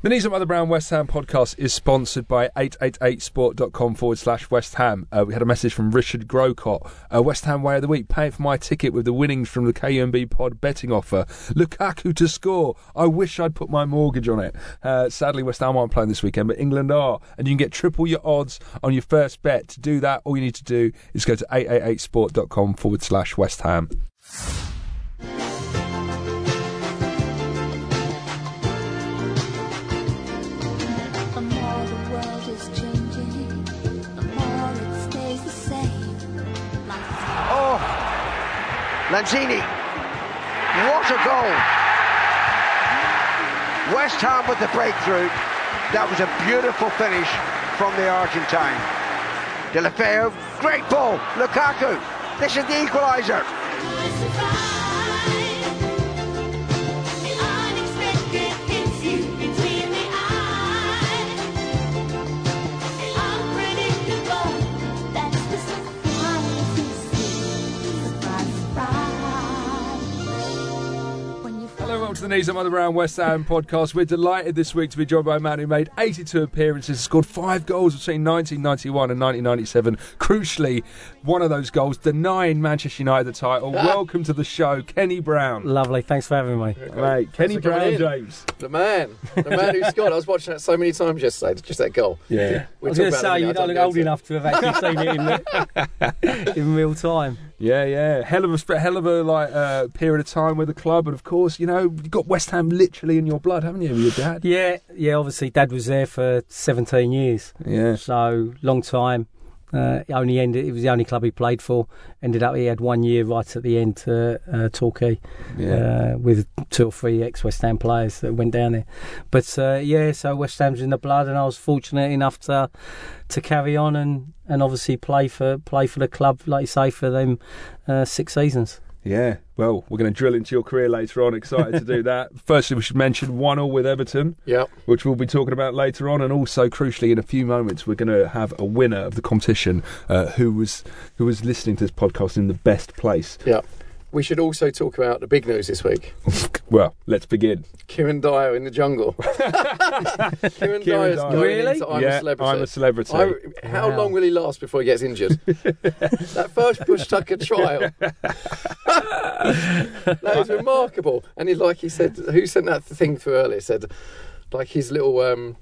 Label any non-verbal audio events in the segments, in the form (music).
The Knees Up Mother Brown West Ham podcast is sponsored by 888sport.com forward slash West Ham. Uh, we had a message from Richard Grocott. Uh, West Ham Way of the Week, paying for my ticket with the winnings from the KUMB pod betting offer. Lukaku to score. I wish I'd put my mortgage on it. Uh, sadly, West Ham aren't playing this weekend, but England are. And you can get triple your odds on your first bet. To do that, all you need to do is go to 888sport.com forward slash West Ham. Lanzini. What a goal. West Ham with the breakthrough. That was a beautiful finish from the Argentine. Deulofeu, great ball. Lukaku, this is the equaliser. To the Knees Up Mother Brown West Ham podcast. We're delighted this week to be joined by a man who made 82 appearances, scored five goals between 1991 and 1997. Crucially, one of those goals denying Manchester United the title. welcome to the show, Kenny Brown. Lovely, thanks for having me. Mate, Kenny for coming Brown in. James. The man, the man who scored. I was watching that so many times yesterday. Just that goal. Yeah. We I was going to about say, it, you I don't look old into it. enough to have actually seen it in, the, (laughs) in real time. Yeah, yeah. Hell of a sp- hell of a like uh, period of time with the club, and of course, you know, you've got West Ham literally in your blood, haven't you? with Your dad. Yeah, yeah, obviously, Dad was there for 17 years, Yeah. so long time. Uh, only ended, it was the only club he played for. Ended up, he had one year right at the end to uh, Torquay Yeah. uh, with two or three ex West Ham players that went down there. But uh, yeah, so West Ham's in the blood, and I was fortunate enough to to carry on and, and obviously play for play for the club, like you say, for them uh, six seasons. Yeah, well, we're going to drill into your career later on. Excited to do (laughs) that. Firstly, we should mention 1 0 with Everton, Yeah, which we'll be talking about later on. And also, crucially, in a few moments, we're going to have a winner of the competition uh, who was who was listening to this podcast in the best place. yeah. We should also talk about the big news this week. Well, let's begin. Kieran Dyer in the jungle. (laughs) Kieran, Kieran Dyer's Dyer. going Really? into I'm yeah, a celebrity. I'm a celebrity. I- how Wow. long will he last before he gets injured? (laughs) that first Bush Tucker trial. (laughs) that was remarkable. And he, like he said, who sent that thing through earlier? Said, like his little, um,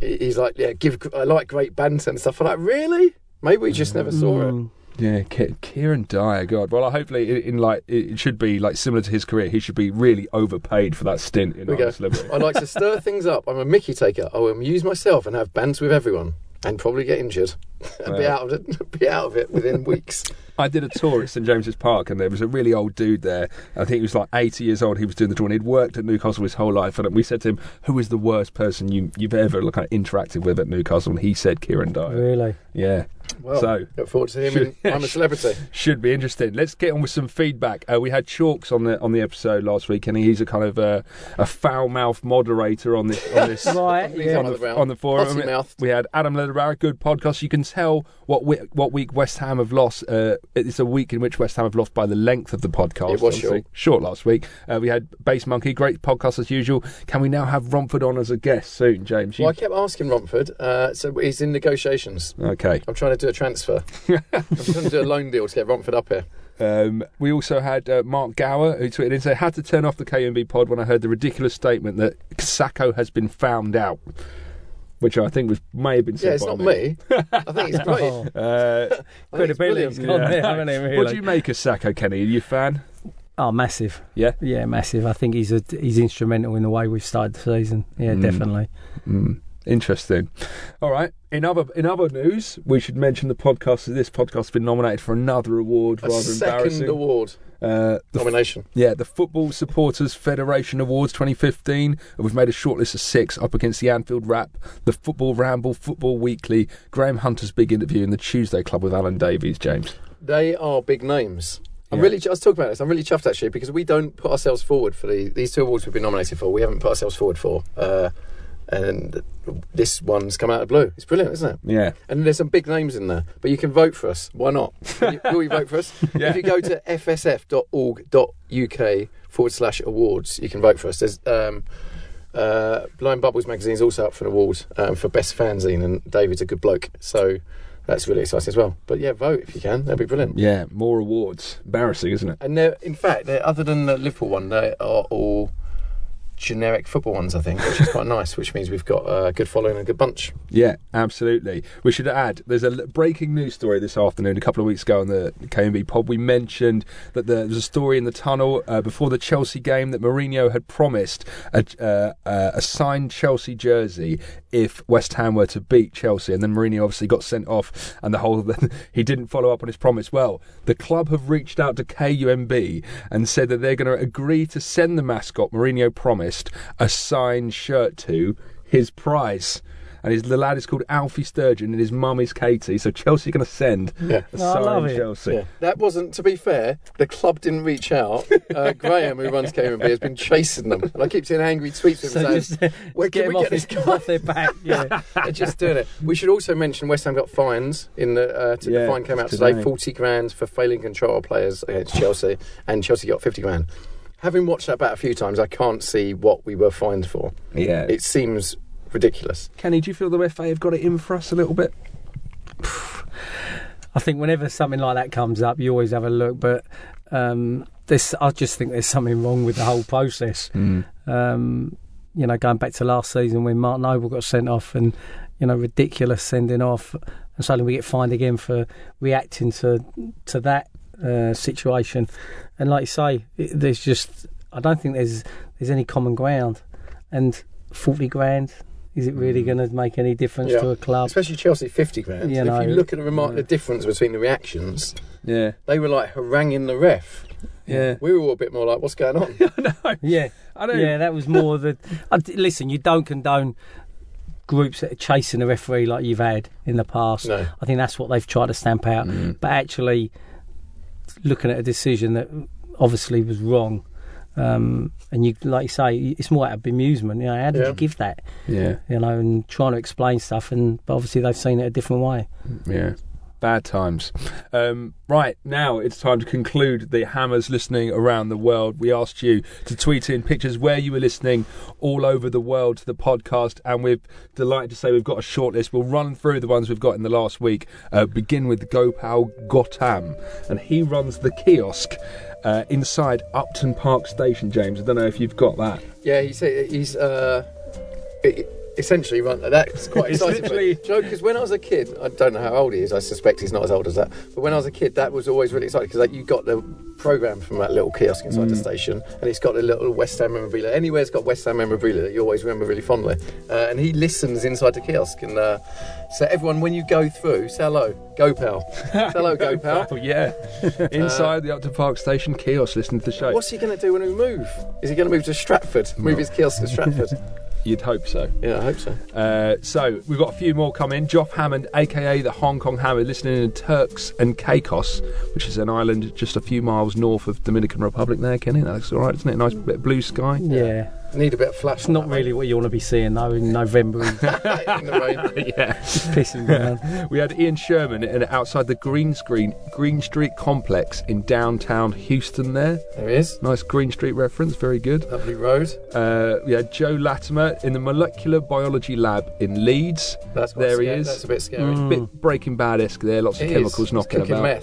he- he's like, yeah, give. I like great banter and stuff. I'm like, really? Maybe we just never saw it. Yeah, Kieran Dyer. God, well, hopefully, in, in like it should be like similar to his career. He should be really overpaid for that stint in we I'm a go. Celebrity. I like to stir (laughs) things up. I'm a Mickey taker. I will amuse myself and have bands with everyone, and probably get injured (laughs) and be out of it. (laughs) Be out of it within weeks. I did a tour at St James's Park, and there was a really old dude there. I think he was like 80 years old. He was doing the tour, and he'd worked at Newcastle his whole life. And we said to him, "Who is the worst person you, you've ever like, kind of interacted with at Newcastle?" And he said, "Kieran Dyer." Really? Yeah. Well, So- look forward to him. In, I'm a celebrity. (laughs) Should be interesting. Let's get on with some feedback. Uh, we had Chalks on the on the episode last week, and he's a kind of uh, a foul mouthed moderator on this on this (laughs) Right, He's yeah. on the, on the forum. We had Adam Lederer, good podcast. You can tell what we, what week West Ham have lost. Uh, it's a week in which West Ham have lost by the length of the podcast. It was obviously. short last week. Uh, we had Base Monkey, great podcast as usual. Can we now have Romford on as a guest soon, James? You- Well, I kept asking Romford. Uh, so he's in negotiations. okay. I'm trying to do a transfer. (laughs) I'm trying to do a loan deal to get Romford up here. Um, we also had uh, Mark Gower who tweeted in saying, "Had to turn off the KUMB pod when I heard the ridiculous statement that Sakho has been found out." Which I think was may have been said Yeah, it's by not me. I think it's (laughs) great. Uh, (laughs) I think it's credibility's gone there, haven't it, really? What do you make of Sakho, Kenny? Are you a fan? oh, massive. Yeah. Yeah, massive. I think he's a, he's instrumental in the way we've started the season. Yeah, Mm. definitely. Mm, interesting. All right. In other in other news, we should mention the podcast. This podcast has been nominated for another award. A rather second embarrassing. award Uh, nomination. yeah, the Football Supporters Federation Awards 2015. We've made a shortlist of six up against the Anfield Rap, the Football Ramble, Football Weekly, Graham Hunter's big interview, and the Tuesday Club with Alan Davies. James. They are big names. I'm Yeah. really. I was talking about this. I'm really chuffed actually because we don't put ourselves forward for the, these two awards we've been nominated for. We haven't put ourselves forward for, uh, and this one's come out of blue. It's brilliant, isn't it? Yeah. And there's some big names in there, but you can vote for us. Why not? (laughs) Will you, vote for us? Yeah. If you go to fsf.org.uk forward slash awards, you can vote for us. There's um, uh, Blowing Bubbles magazine is also up for an award um, for best fanzine, and David's a good bloke, so that's really exciting as well. But yeah, vote if you can. That'd be brilliant. Yeah, more awards. Embarrassing, isn't it? And in fact, other than the Liverpool one, they are all generic football ones, I think, which is quite (laughs) nice. Which means we've got a good following and a good bunch. Yeah, absolutely. We should add there's a breaking news story this afternoon. A couple of weeks ago on the KUMB pod, we mentioned that there was a story in the tunnel uh, before the Chelsea game that Mourinho had promised a, uh, uh, a signed Chelsea jersey if West Ham were to beat Chelsea, and then Mourinho obviously got sent off, and the whole (laughs) he didn't follow up on his promise. Well, the club have reached out to KUMB and said that they're going to agree to send the mascot Mourinho promised a signed shirt to his prize. And his, the lad is called Alfie Sturgeon, and his mum is Katie. So Chelsea are going to send Yeah. a Oh, I love signed it. Chelsea. Yeah. That wasn't, to be fair, the club didn't reach out. (laughs) Uh, Graham, who runs KUMB, has been chasing them. And I keep seeing angry tweets of So him just, saying, just Where can them we off, get his, this guy? off their back. (laughs) Yeah. They're just doing it. We should also mention West Ham got fines in the uh, t- Yeah, the fine came out today, today. forty grand for failing control of players against Chelsea, and Chelsea got fifty grand. Having watched that back a few times, I can't see what we were fined for. Yeah. It seems ridiculous. Kenny, do you feel the FA have got it in for us a little bit? I think whenever something like that comes up, you always have a look. But um, this, I just think there's something wrong with the whole process. Um, you know, going back to last season when Mark Noble got sent off, and you know, ridiculous sending off, and suddenly we get fined again for reacting to to that uh, situation. And like you say, it, there's just I don't think there's there's any common ground, and forty grand. Is it really going to make any difference Yeah. to a club? Especially Chelsea, fifty grand. You if know, you look at the, remar- yeah. the difference between the reactions, Yeah. they were like haranguing the ref. Yeah. We were all a bit more like, "What's going on?" (laughs) Yeah, I don't. yeah, that was more the. (laughs) Uh, listen, you don't condone groups that are chasing the referee like you've had in the past. No. I think that's what they've tried to stamp out. Mm. But actually, looking at a decision that obviously was wrong, um, and you, like you say, it's more out of bemusement. You know, how did Yeah. you give that? Yeah. You know, and trying to explain stuff, and but obviously they've seen it a different way. Yeah. Bad times. Um, right, now it's time to conclude the Hammers listening around the world. We asked you to tweet in pictures where you were listening all over the world to the podcast, and we're delighted to say we've got a short list. We'll run through the ones we've got in the last week. Uh, begin with Gopal Gotam, and he runs the kiosk uh, inside Upton Park Station, James. I don't know if you've got that. Yeah, he's he's uh, essentially run. That's quite (laughs) It's exciting. literally- Joe, because when I was a kid, I don't know how old he is. I suspect he's not as old as that. But when I was a kid, that was always really exciting because like, you got the program from that little kiosk inside Mm. the station, and it's got the little West Ham memorabilia. Anywhere it's got West Ham memorabilia that you always remember really fondly. Uh, and he listens inside the kiosk, and uh, so everyone, when you go through, say hello, go pal, say hello, go (laughs) pal. Oh, yeah. Inside the Upton Park Station kiosk, listening to the show. What's he going to do when we move? Is he going to move to Stratford? Move his kiosk to Stratford? (laughs) You'd hope so. yeah, I hope so. Uh, so we've got a few more coming. Joff Hammond, aka the Hong Kong Hammer, listening in Turks and Caicos, which is an island just a few miles north of Dominican Republic. There, Kenny, that looks all right, isn't it? Nice bit of blue sky. Yeah, Need a bit of flash. it's not really what you want to be seeing though in November. (laughs) In the rain. (laughs) yeah. pissing down. We had Ian Sherman in, outside the Green Screen Green Street complex in downtown Houston. There, There he is. nice Green Street reference, very good. Lovely road. Uh, we had Joe Latimer in the molecular biology lab in Leeds. That's quite There he is. That's a bit scary. Mm. Bit Breaking Bad esque there, lots of It chemicals is. knocking He's cooking about.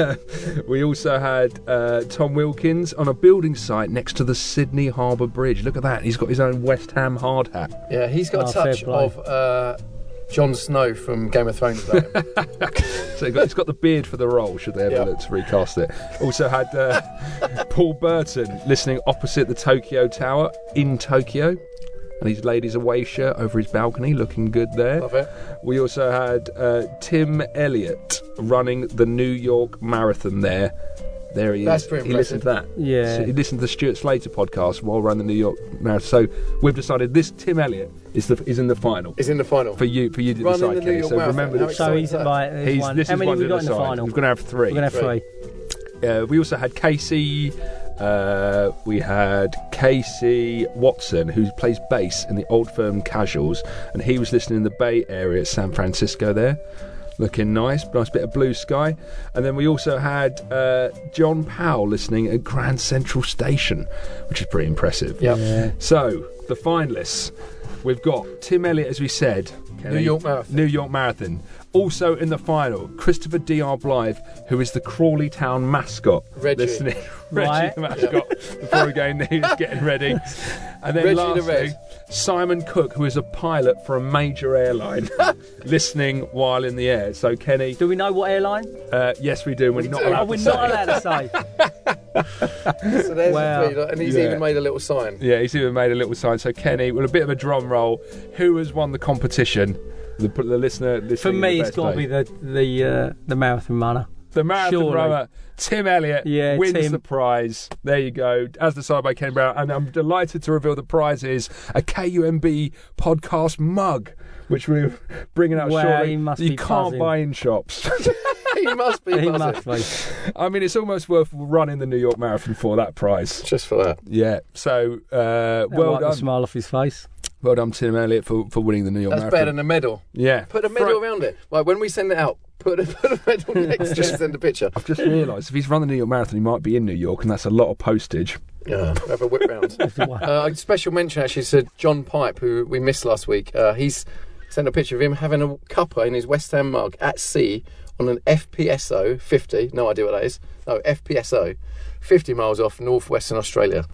meth. (laughs) We also had uh, Tom Wilkins on a building site next to the Sydney Harbour Bridge. Look at that. He's got his own West Ham hard hat. Yeah, he's got Oh, a touch of uh, Jon Snow from Game of Thrones about. (laughs) So he's got, he's got the beard for the role, should they ever Yeah. look to recast it. Also had uh, Paul Burton listening opposite the Tokyo Tower in Tokyo. And he's laid his away shirt over his balcony, looking good there. Love it. We also had uh, Tim Elliott running the New York Marathon there. There he That's is. pretty he listened to that. Yeah. So he listened to the Stuart Slater podcast while running the New York Marathon. So we've decided this Tim Elliott is the is in the final He's in the final. for you for you to Running decide, the Kenny. So Marathon. remember How that. So he's is that? like, there's He's, one. this How is many one we got in the final? We're going to have 3 We're gonna have Three. three. Uh, we also had Casey. Uh, we had Casey Watson, who plays bass in the Old Firm Casuals, and he was listening in the Bay Area at San Francisco there. Looking nice, nice bit of blue sky. And then we also had uh, John Powell listening at Grand Central Station, which is pretty impressive. Yeah. Yeah. So, the finalists. We've got Tim Elliott, as we said, New York Marathon. New York Marathon. Also in the final, Christopher D.R. Blythe, who is the Crawley Town mascot. Reggie. Listening. (laughs) Reggie, Right. the mascot, (laughs) before we go in there, he's getting ready. (laughs) And then Reggie the lastly, Red. Simon Cook, who is a pilot for a major airline, (laughs) listening while in the air. So, Kenny, Do we know what airline? uh, yes, we do. We're not do. allowed Oh, to we're say. not allowed to say. (laughs) So there's Wow. the three, like, and he's Yeah. even made a little sign. Yeah, he's even made a little sign. So, Kenny, with a bit of a drum roll, who has won the competition? The, the listener, For in the me, it's best got to be the the uh, the marathon runner. The marathon Surely. runner, Tim Elliott, Yeah, wins Tim. the prize. There you go, as decided by Ken Brown. And I'm delighted to reveal the prize is a KUMB podcast mug, which we're bringing out Wow, shortly. he must you be can't buzzing. buy in shops. (laughs) he must be He buzzing. must be. I mean, it's almost worth running the New York Marathon for that prize. Just for that. Yeah. So, uh, Well well wipe the done, smile off his face. well done, Tim Elliott, for, for winning the New York That's Marathon. better than a medal. yeah. Put a medal Fri- around it. Like when we send it out, put a, (laughs) put a medal next to it and send a picture. I've just realised if he's run the New York Marathon, he might be in New York, and that's a lot of postage. Yeah, have a whip round. (laughs) Uh, special mention actually to John Pipe, who we missed last week. Uh, he's sent a picture of him having a cuppa in his West Ham mug at sea on an FPSO 50. No idea what that is. No, FPSO, 50 miles off northwestern Australia.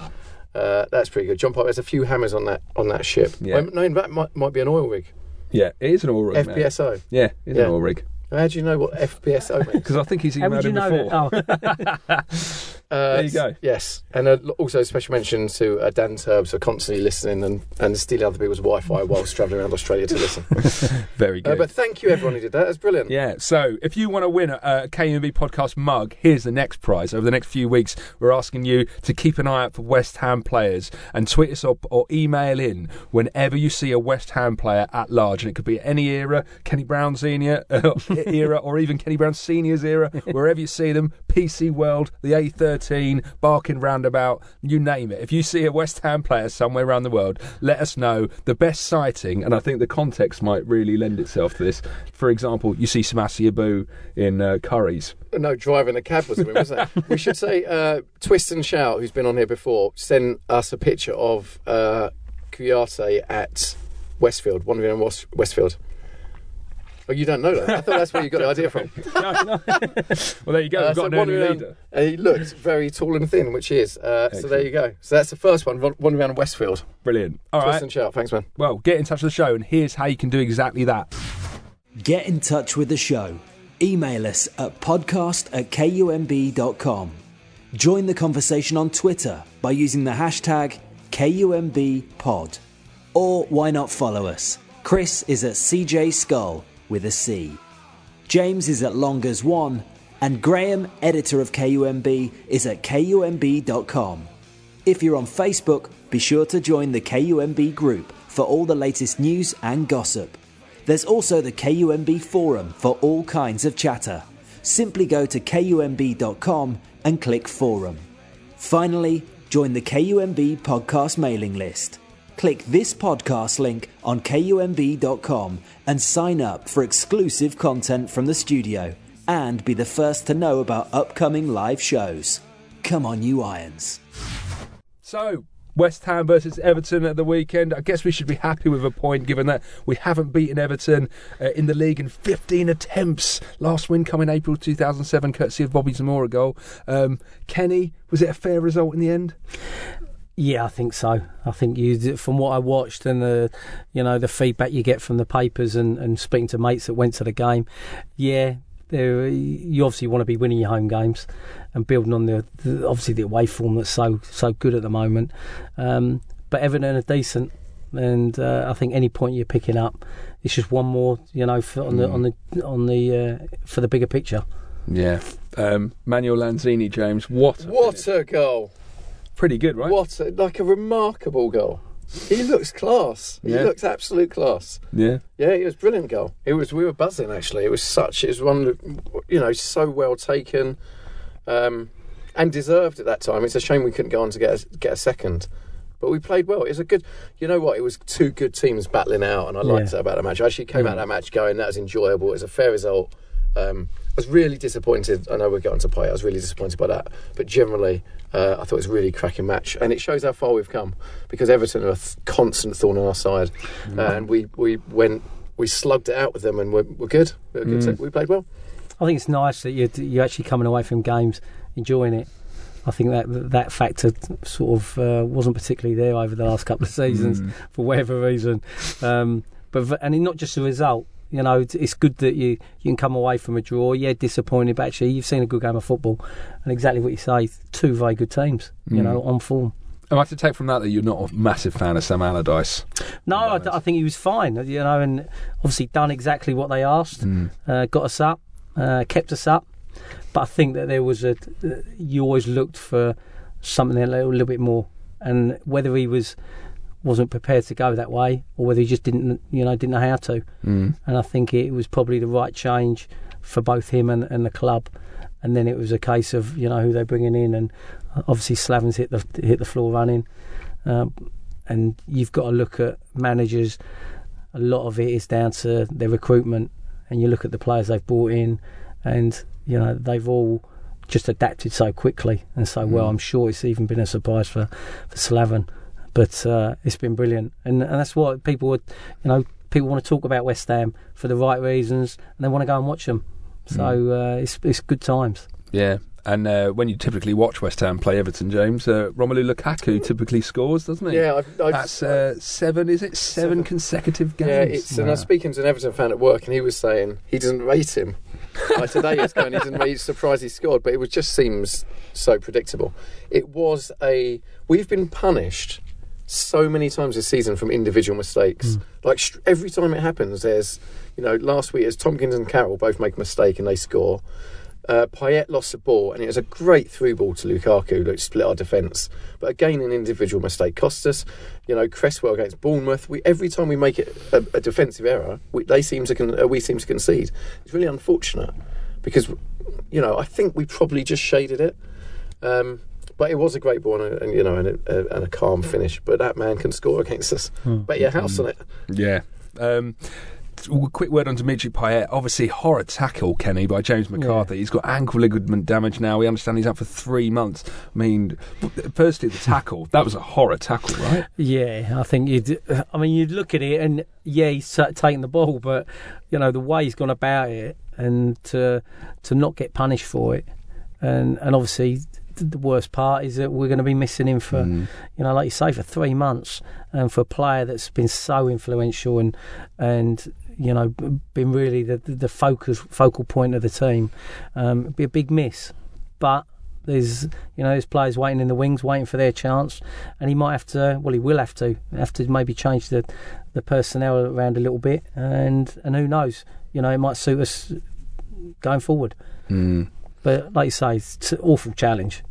Uh, that's pretty good. John Pipe. There's a few hammers on that on that ship. Yeah. Well, no, in fact, might, might be an oil rig. Yeah, it is an oil rig. man. FPSO. Yeah, it's Yeah. an oil rig. How do you know what FPSO means? (laughs) Because I think he's How emailed would you him know before. that? Oh, (laughs) Uh, There you go. Yes, and uh, also a special mention to uh, Dan Turbs for constantly listening and, and stealing other people's Wi-Fi whilst travelling around Australia to listen. (laughs) Very good. Uh, but thank you everyone who did that. That's brilliant. yeah, so if you want to win a, a KUMB podcast mug, here's the next prize. Over the next few weeks, we're asking you to keep an eye out for West Ham players and tweet us up or email in whenever you see a West Ham player at large. And it could be any era, Kenny Brown Senior era, or even Kenny Brown Senior's era, (laughs) wherever you see them, PC World, the A13, Barking Roundabout, you name it. If you see a West Ham player somewhere around the world, let us know the best sighting, and I think the context might really lend itself to this. For example, you see Samassi Abou in uh, Curry's. No, driving a cab was the win, wasn't it? (laughs) we should say uh, Twist and Shout, who's been on here before, sent us a picture of uh, Kouyate at Westfield, one of them in Westfield. Oh, you don't know that? I thought that's where you got the idea from. (laughs) Well, there you go. Uh, We've got so an early leader. uh, he looks very tall and thin, which he is. Uh, so there you go. So that's the first one, one one around Westfield. Brilliant. All Twist right. and Shout. Thanks, man. Well, get in touch with the show, and here's how you can do exactly that. Get in touch with the show. Email us at podcast at kumb.com. Join the conversation on Twitter by using the hashtag KUMBPod. Or why not follow us? Chris is at CJ Scull with a C. James is at Longers1, and Graham, editor of KUMB, is at kumb.com. If you're on Facebook, be sure to join the KUMB group for all the latest news and gossip. There's also the KUMB forum for all kinds of chatter. Simply go to kumb.com and click forum. Finally, join the KUMB podcast mailing list. Click this podcast link on kumb.com and sign up for exclusive content from the studio and be the first to know about upcoming live shows. Come on, you irons. So, West Ham versus Everton at the weekend. I guess we should be happy with a point given that we haven't beaten Everton uh, in the league in 15 attempts. Last win coming April 2007, courtesy of Bobby Zamora goal. Um, Kenny, was it a fair result in the end? Yeah, I think so. I think you, from what I watched and the, you know, the feedback you get from the papers and, and speaking to mates that went to the game, yeah, there you obviously want to be winning your home games and building on the, the obviously the away form that's so so good at the moment. Um, but Everton are decent, and uh, I think any point you're picking up, it's just one more, you know, for, on the on the on the uh, for the bigger picture. Yeah. Um, Manuel Lanzini, James. What? a What finish. a goal! Pretty good, right? What a, like a remarkable goal. He looks class. He Yeah. looks absolute class. Yeah. Yeah, it was a brilliant goal. It was. We were buzzing actually. It was such. It was one. of the- You know, so well taken, um, and deserved at that time. It's a shame we couldn't go on to get a, get a second, but we played well. It was a good. You know what? It was two good teams battling out, and I liked Yeah. that about the match. I actually came out of that match going that was enjoyable. It was a fair result, Um, I was really disappointed. I know we're going to play. I was really disappointed by that. But generally, uh, I thought it was a really cracking match, and it shows how far we've come because Everton are a th- constant thorn in our side, and we we went we slugged it out with them, and we're, we're good. We're good. Mm. We played well. I think it's nice that you're, you're actually coming away from games enjoying it. I think that that factor sort of uh, wasn't particularly there over the last couple of seasons Mm. for whatever reason. Um, but and not just the result. You know, it's, it's good that you, you can come away from a draw. Yeah, disappointed, but actually you've seen a good game of football, and exactly what you say, two very good teams. You Mm. know, on form. Am I to take from that that you're not a massive fan of Sam Allardyce? No, I, I think he was fine. You know, and obviously done exactly what they asked. Mm. uh, got us up, uh, kept us up. But I think that there was a. You always looked for something a little, little bit more, and whether he was wasn't prepared to go that way, or whether he just didn't, you know, didn't know how to. Mm. And I think it was probably the right change for both him and, and the club. And then it was a case of you know who they're bringing in, and obviously Slaven's hit the hit the floor running. Um, and you've got to look at managers. A lot of it is down to their recruitment, and you look at the players they've brought in, and you know they've all just adapted so quickly and so well. Mm. I'm sure it's even been a surprise for for Slaven, but uh, it's been brilliant, and and that's what people would, you know, people want to talk about West Ham for the right reasons, and they want to go and watch them. So Mm. uh, it's it's good times. Yeah. And uh, when you typically watch West Ham play Everton, James, uh, Romelu Lukaku typically scores, doesn't he? Yeah, I've, I've, That's uh, seven, is it? Seven, Seven. consecutive games. Yeah, it's, and I was speaking to an Everton fan at work, and he was saying he doesn't rate him. (laughs) like today, it's going, he didn't rate, he's surprised he scored, but it was, just seems so predictable. It was a. We've been punished so many times this season from individual mistakes. Like sh- every time it happens, there's, you know, last week, as Tomkins and Carroll both make a mistake and they score. Uh, Payet lost the ball, and it was a great through ball to Lukaku that split our defence. But again, an individual mistake cost us. You know, Cresswell against Bournemouth. We every time we make it a, a defensive error, we, they seem to con- uh, we seem to concede. It's really unfortunate because you know I think we probably just shaded it. Um, but it was a great ball and, a, and you know and a, and a calm finish. But that man can score against us. Bet your house on it. Yeah. Um, quick word on Dimitri Payet. Obviously, horror tackle, Kenny, by James McCarthy. He's got ankle ligament damage now. We understand he's out for three months. I mean, w- firstly, the tackle. (laughs) That was a horror tackle, right? Yeah, I think you'd. I mean, you'd look at it and yeah, he's taking the ball, but you know the way he's gone about it, and to to not get punished for it, and and obviously th- the worst part is that we're going to be missing him for Mm. you know, like you say, for three months, and for a player that's been so influential and and you know been really the the focus focal point of the team, um, it'd be a big miss, but. There's, you know, there's players waiting in the wings, waiting for their chance, and he might have to. Well, he will have to have to maybe change the the personnel around a little bit, and and who knows, you know, it might suit us going forward. Mm. But like you say, it's an awful challenge.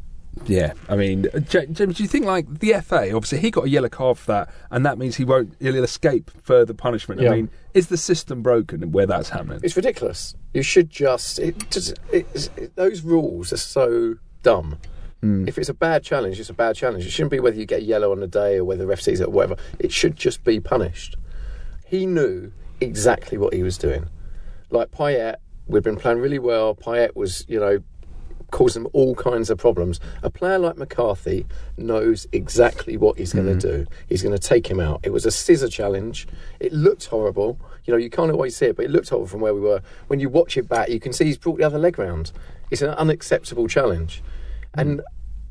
Yeah, I mean, uh, James, do you think like the FA? Obviously, he got a yellow card for that, and that means he won't. He'll escape further punishment. Yeah. I mean, is the system broken where that's happening? It's ridiculous. You should just it just it's, it, those rules are so dumb. Mm. If it's a bad challenge, it's a bad challenge. It shouldn't be whether you get yellow on the day or whether the ref sees it or whatever. It should just be punished. He knew exactly what he was doing. Like Payet, we'd been playing really well. Payet was, you know, causing them all kinds of problems. A player like McCarthy knows exactly what he's going to mm-hmm. do. He's going to take him out. It was a scissor challenge. It looked horrible. You know, you can't always see it, but it looked horrible from where we were. When you watch it back, you can see he's brought the other leg round. It's an unacceptable challenge. Mm. And,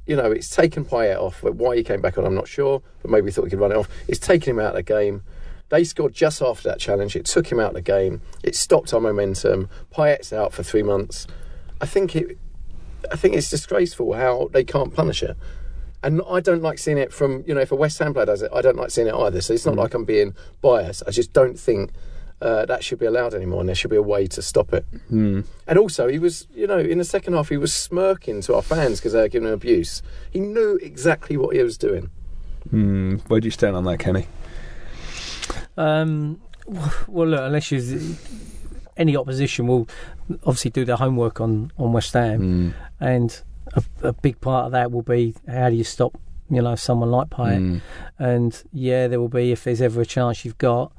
you know, it's taken Payet off. Why he came back on, I'm not sure, but maybe he thought he could run it off. It's taken him out of the game. They scored just after that challenge. It took him out of the game. It stopped our momentum. Payet's out for three months. I think it. I think it's disgraceful how they can't punish it. And I don't like seeing it from, you know, if a West Ham player does it, I don't like seeing it either. So it's not like I'm being biased. I just don't think uh, that should be allowed anymore and there should be a way to stop it. Mm. And also, he was, you know, in the second half, he was smirking to our fans because they were giving him abuse. He knew exactly what he was doing. Mm. Where do you stand on that, Kenny? Um, well, look, unless you any opposition will obviously do their homework on on West Ham, Mm. and a, a big part of that will be how do you stop you know someone like Payet, Mm. and yeah, there will be if there's ever a chance you've got,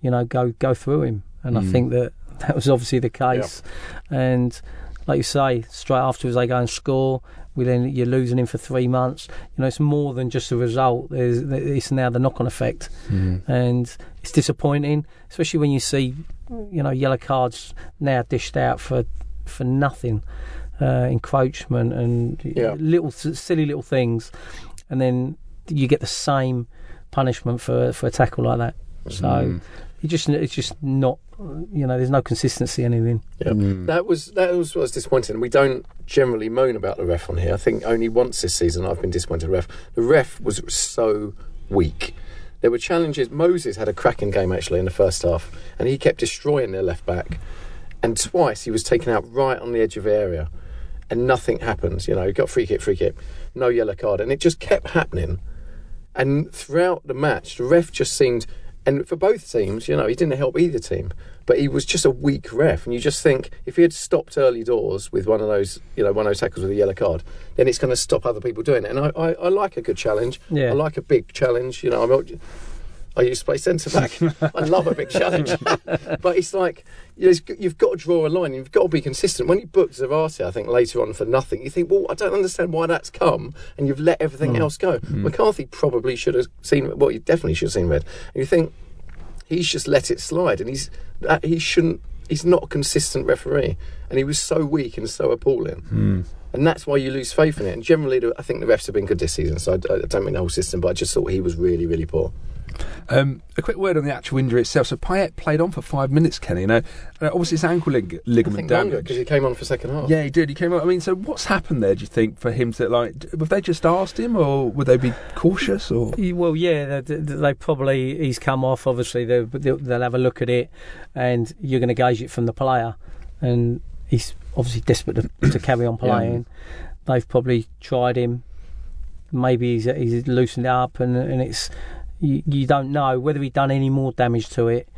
you know, go go through him, and I Mm. think that that was obviously the case. And like you say, straight afterwards they go and score. We then you're losing him for three months. You know, it's more than just a result. There's, it's now the knock-on effect, and it's disappointing, especially when you see, you know, yellow cards now dished out for for nothing, uh, encroachment and Yeah. little silly little things, and then you get the same punishment for for a tackle like that. So it just it's just not, you know, there's no consistency in anything. Yeah. Mm. That was that was what was disappointing. We don't generally moan about the ref on here. I think only once this season I've been disappointed. with The ref, the ref was so weak. There were challenges. Moses had a cracking game actually in the first half, and he kept destroying their left back. And twice he was taken out right on the edge of the area, and nothing happens. You know, he got free kick, free kick, no yellow card, and it just kept happening. And throughout the match, the ref just seemed, and for both teams, you know, he didn't help either team, but he was just a weak ref. And you just think if he had stopped early doors with one of those, you know, one of those tackles with a yellow card, then it's going to stop other people doing it. And I, I, I like a good challenge. Yeah. I like a big challenge. You know, I'm. I used to play centre back. (laughs) I love a big challenge, but it's like you know, you've got to draw a line. You've got to be consistent. When you booked Zarate, I think later on for nothing, you think, well, I don't understand why that's come, and you've let everything mm. else go. Mm. McCarthy probably should have seen. Well, he definitely should have seen red. And you think he's just let it slide, and he's that he shouldn't. He's not a consistent referee, and he was so weak and so appalling. Mm. And that's why you lose faith in it. And generally, I think the refs have been good this season. So I, I don't mean the whole system, but I just thought he was really, really poor. Um, a quick word on the actual injury itself. So Payet played on for five minutes, Kenny. You know, uh, obviously it's ankle lig- I ligament think damage. because he came on for second half. Yeah, he did. He came on. I mean, so what's happened there? Do you think for him to like? Have they just asked him, or would they be cautious? Or Well, yeah, they, they they probably he's come off. Obviously, they'll, they'll they'll have a look at it, and you're going to gauge it from the player, and he's obviously desperate to, (coughs) to carry on playing. They've probably tried him. Maybe he's he's loosened up, and and it's you, you don't know whether he's done any more damage to it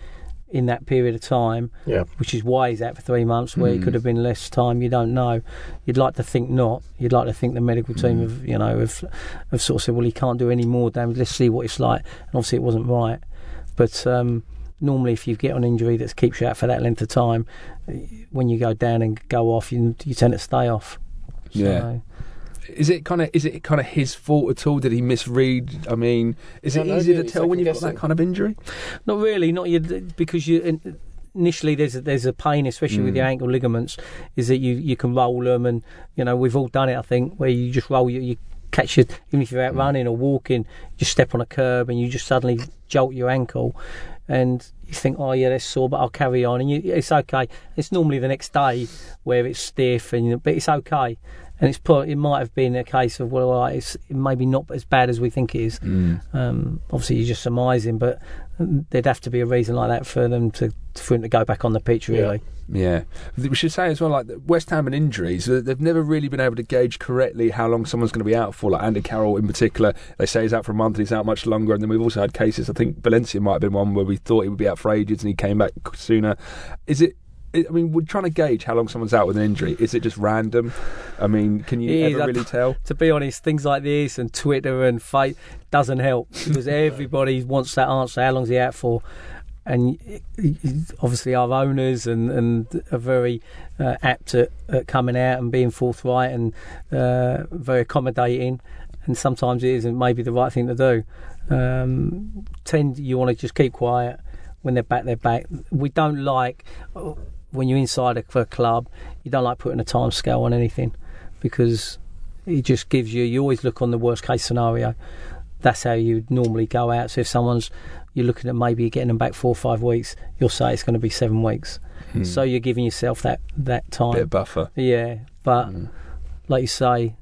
in that period of time, Yeah. which is why he's out for three months, where it hmm. could have been less time. You don't know. You'd like to think not. You'd like to think the medical team hmm. have, you know, have, have sort of said, well, he can't do any more damage. Let's see what it's like. And obviously, it wasn't right. But um, normally, if you get an injury that keeps you out for that length of time, eh, when you go down and go off, you, you tend to stay off. Yeah. So, is it kind of is it kind of his fault at all? Did he misread? I mean, is I it don't know, easy to tell when you've got that kind of injury? Not really, not you because you initially there's a, there's a pain, especially with your mm. ankle ligaments, is that you you can roll them, and you know we've all done it. I think where you just roll you, you catch your even if you're out mm. running or walking, you step on a curb and you just suddenly jolt your ankle, and you think, oh yeah, that's sore, but I'll carry on, and you, it's okay. It's normally the next day where it's stiff, and but it's okay. And it's put. It might have been a case of well, it's maybe not as bad as we think it is. Um, obviously, you're just surmising, but there'd have to be a reason like that for them to for him to go back on the pitch. Really, Yeah, we should say as well, like West Ham and injuries, they've never really been able to gauge correctly how long someone's going to be out for. Like Andy Carroll in particular, they say he's out for a month, and he's out much longer. And then we've also had cases. I think Valencia might have been one where we thought he would be out for ages, and he came back sooner. Is it? I mean, we're trying to gauge how long someone's out with an injury. Is it just random? I mean, can you ever really tell? to be honest, things like this and Twitter and fate doesn't help because (laughs) everybody wants that answer. How long's he out for? And obviously, our owners and, and are very uh, apt at, at coming out and being forthright and uh, very accommodating. And sometimes it isn't maybe the right thing to do. Um, tend you want to just keep quiet when they're back. They're back. We don't like uh, when you're inside a, for a club. You don't like putting a time scale on anything because it just gives you. You always look on the worst case scenario. That's how you normally go out. So if someone's you're looking at maybe getting them back four or five weeks, you'll say it's going to be seven weeks. Hmm. So you're giving yourself that that time. Bit of buffer. Yeah, but hmm. like you say,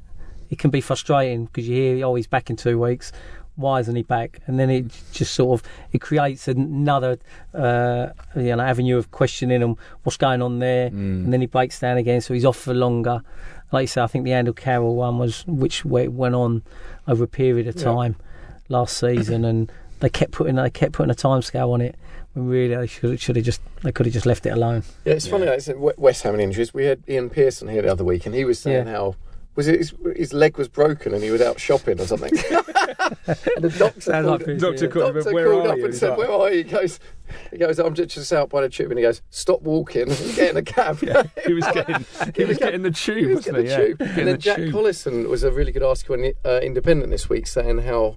it can be frustrating because you hear, oh, he's back in two weeks. Why isn't he back? And then it just sort of it creates another uh, you know avenue of questioning him what's going on there, and then he breaks down again, so he's off for longer. Like you say, I think the Andrew Carroll one was which went on over a period of Yeah. time last season, and they kept putting they kept putting a time scale on it. When really they should should have just they could have just left it alone. Yeah, it's funny. Like, I said, We- West Ham and injuries. We had Ian Pearson here the other week, and he was saying Yeah. how Was it his, his leg was broken and he was out shopping or something? (laughs) and the doctor Sounds called, like it, Doctor yeah. called, doctor where called are up you? and said, like- "Where are you?" He goes, "He goes, I'm just out by the tube." And he goes, "Stop walking, (laughs) get in a cab." he was getting he was getting the tube, (laughs) He was wasn't getting he? the Yeah, tube. getting And then the Jack tube. Collison was a really good article in uh, Independent this week saying how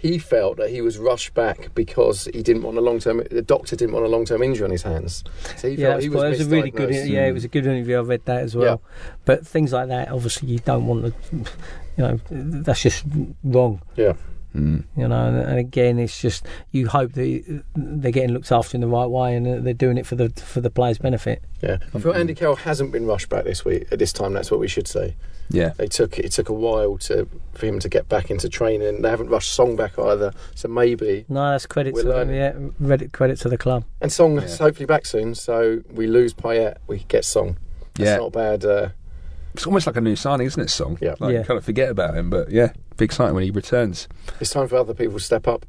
he felt that he was rushed back because he didn't want a long term. The doctor didn't want a long term injury on his hands. So he Yeah, felt he quite- was it was a really good. misdiagnosed. Yeah, it was a good interview. I read that as well. Yeah. But things like that, obviously, you don't want to. You know, that's just wrong. Yeah. Mm. You know, and, and again, it's just you hope that they're getting looked after in the right way and they're doing it for the for the players' benefit. Yeah, I feel Andy Carroll hasn't been rushed back this week. At this time, that's what we should say. Yeah. They took it took a while to for him to get back into training. They haven't rushed Song back either, so maybe. No, that's credit to learning. yeah, credit credit to the club. And Song is hopefully back soon, so we lose Payet, we get Song. That's Yeah. not a bad. Uh, It's almost like a new signing, isn't it, Song? Yeah. Like, Yeah. You kind of forget about him, but yeah, big exciting when he returns. it's time for other people to step up.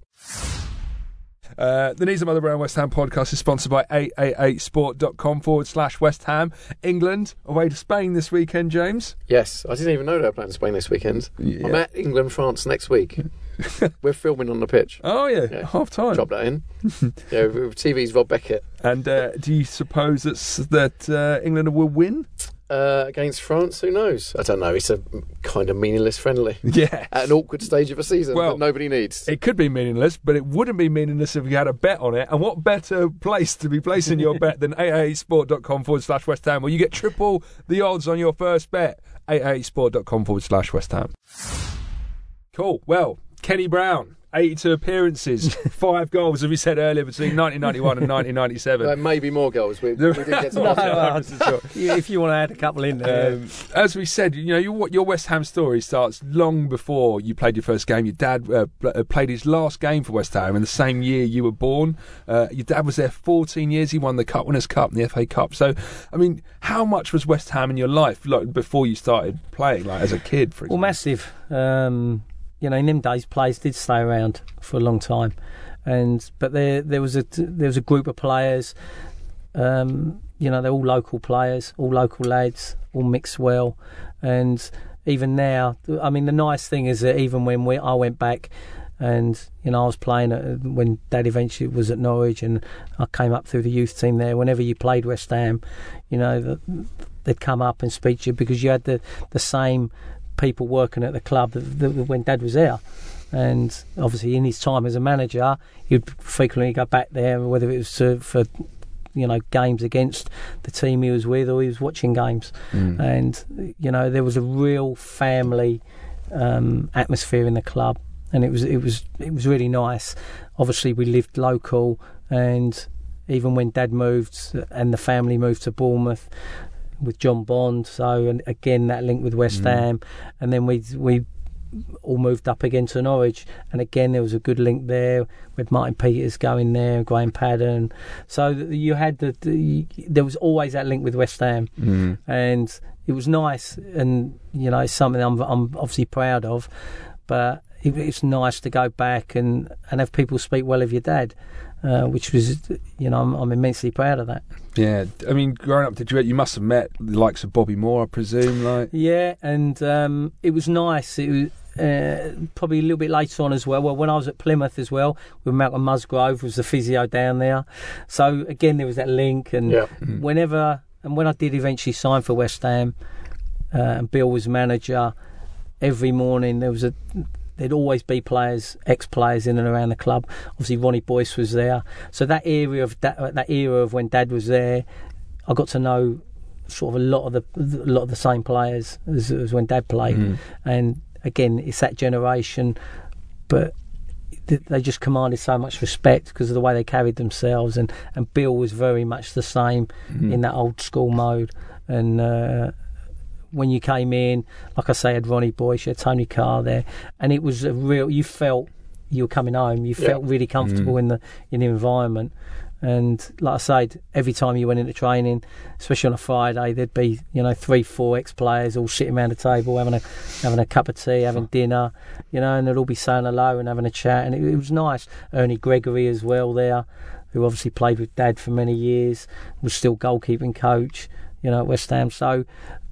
Uh, the Knees Up Mother Brown West Ham podcast is sponsored by 888sport.com forward slash West Ham. England away to Spain this weekend, James. Yes, I didn't even know they were playing Spain this weekend. Yeah. I'm at England France next week. (laughs) We're filming on the pitch. Oh, yeah, Yeah. half time. Drop that in. (laughs) yeah, TV's Rob Beckett And uh, do you suppose that's, that uh, England will win? Uh, against France. Who knows? I don't know. It's a kind of meaningless friendly (laughs) Yeah. at an awkward stage of a season Well, that nobody needs. It could be meaningless, but it wouldn't be meaningless if you had a bet on it. And what better place to be placing your bet than (laughs) 888sport.com forward slash West Ham, where you get triple the odds on your first bet. 888sport.com forward slash West Ham. Cool. Well, Kenny Brown, 82 appearances, (laughs) five goals, as we said earlier, between 1991 and 1997. Uh, maybe more goals. We, we didn't get (laughs) to No, ask that. 100% sure. Yeah, if you want to add a couple in there. Um, as we said, you know, your, your West Ham story starts long before you played your first game. Your dad uh, uh, played his last game for West Ham in the same year you were born. Uh, your dad was there 14 years. He won the Cup Winners' Cup and the FA Cup. So, I mean, how much was West Ham in your life like, before you started playing, like as a kid, for example? Well, massive. Um, you know, in them days, players did stay around for a long time, and but there there was a there was a group of players. Um, you know, they're all local players, all local lads, all mixed well, and even now, I mean, the nice thing is that even when we I went back. And you know, I was playing at, when Dad eventually was at Norwich, and I came up through the youth team there. Whenever you played West Ham, you know, th- they'd come up and speak to you because you had the the same people working at the club that, that, when Dad was there. And obviously, in his time as a manager, he'd frequently go back there, whether it was to, for you know games against the team he was with, or he was watching games. And you know, there was a real family um, atmosphere in the club, and it was it was it was really nice. Obviously, we lived local, and even when Dad moved and the family moved to Bournemouth, with John Bond. So and again that link with West Ham, and then we we all moved up again to Norwich, and again there was a good link there with Martin Peters going there, Graham Paddon. So you had the, the there was always that link with West Ham, Mm. and it was nice, and you know it's something I'm I'm obviously proud of, but. It, it's nice to go back and, and have people speak well of your dad, uh, which was, you know, I'm, I'm immensely proud of that. Yeah, I mean, growing up, did you you must have met the likes of Bobby Moore, I presume, like Yeah, and um, it was nice. It was uh, probably a little bit later on as well. Well, when I was at Plymouth as well, with Malcolm Musgrove was the physio down there. So again, there was that link. And Yeah. whenever and when I did eventually sign for West Ham, uh, and Bill was manager, every morning there was a. There'd always be players, ex-players in and around the club. Obviously, Ronnie Boyce was there, so that area of that, that era of when Dad was there, I got to know sort of a lot of the a lot of the same players as, as when Dad played, and again it's that generation, but they just commanded so much respect because of the way they carried themselves, and and Bill was very much the same in that old school mode, and. Uh, when you came in, like I say, had Ronnie Boyce, you had Tony Carr there, and it was a real. You felt you were coming home. You Yeah. felt really comfortable mm. in the in the environment. And like I said, every time you went into training, especially on a Friday, there'd be you know three, four ex-players all sitting around the table having a having a cup of tea, having dinner, you know, and they'd all be saying hello and having a chat, and it, it was nice. Ernie Gregory as well there, who obviously played with Dad for many years, was still goalkeeping coach, you know, at West Ham. So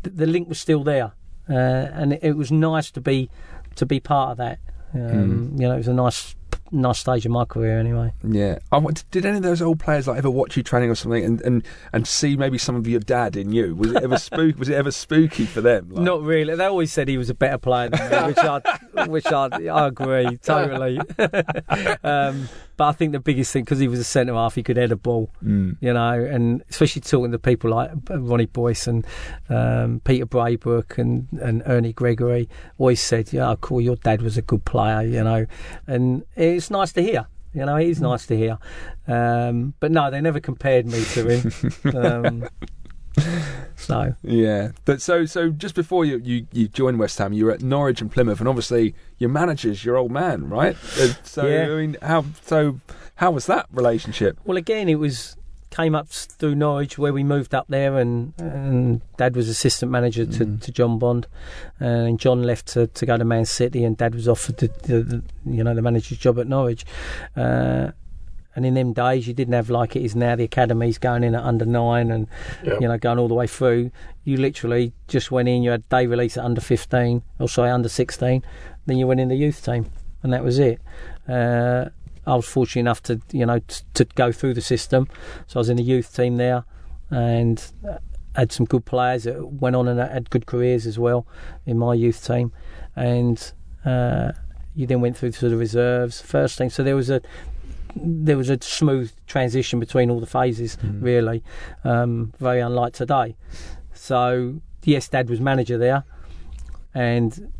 th- the link was still there, uh, and it, it was nice to be to be part of that. Um, You know, it was a nice nice stage of my career anyway. Yeah. I did any of those old players like ever watch you training or something and, and, and see maybe some of your dad in you? Was it ever (laughs) spook? was it ever spooky for them? Like, Not really. They always said he was a better player than me, which I, (laughs) which I, I agree totally. (laughs) um, but I think the biggest thing because he was a centre half, he could head a ball, Mm. you know, and especially talking to people like Ronnie Boyce and um, Peter Brabrook and, and Ernie Gregory, always said, "Yeah, cool, your dad was a good player," you know, and it's nice to hear. You know, it is nice to hear. Um, but no, they never compared me to him. (laughs) um, (laughs) so Yeah, but so so just before you, you you joined West Ham, you were at Norwich and Plymouth, and obviously your manager's your old man, right? Uh, so Yeah. I mean, how so how was that relationship? Well, again, it was came up through Norwich where we moved up there, and, and Dad was assistant manager to, Mm. to John Bond, and John left to, to go to Man City, and Dad was offered the, the, the you know the manager's job at Norwich. Uh, and in them days, you didn't have like it is now. The academies going in at under nine, and Yeah. you know going all the way through. You literally just went in. You had day release at under fifteen, or sorry, under sixteen. Then you went in the youth team, and that was it. Uh, I was fortunate enough to you know t- to go through the system, so I was in the youth team there, and uh, had some good players that went on and had good careers as well in my youth team, and uh, you then went through to the reserves, first team. So there was a there was a smooth transition between all the phases, really, um, very unlike today. So yes, Dad was manager there, and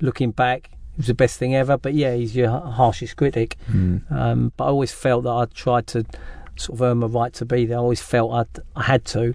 looking back, it was the best thing ever. But yeah, he's your harshest critic. Um, but I always felt that I tried to sort of earn my right to be there. I always felt I'd, I had to,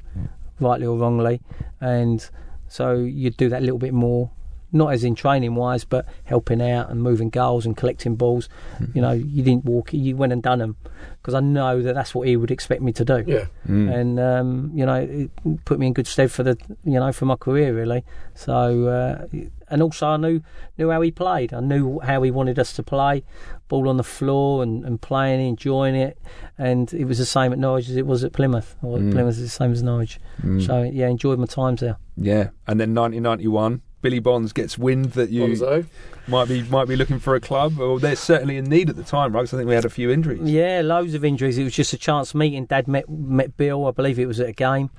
rightly or wrongly, and so you'd do that a little bit more. Not as in training wise, but helping out and moving goals and collecting balls. You know, you didn't walk; you went and done them because I know that that's what he would expect me to do Yeah. and um, you know it put me in good stead for the you know for my career really. So uh, and also I knew knew how he played. I knew how he wanted us to play, ball on the floor and, and playing, enjoying it. And it was the same at Norwich as it was at Plymouth. Or Plymouth is the same as Norwich. So yeah, enjoyed my times there. Yeah, and then 1991, Billy Bonds gets wind that you Bonzo. might be might be looking for a club. Well, they're certainly in need at the time, right? 'Cause I think we had a few injuries. Yeah, loads of injuries. It was just a chance meeting. Dad met met Bill. I believe it was at a game,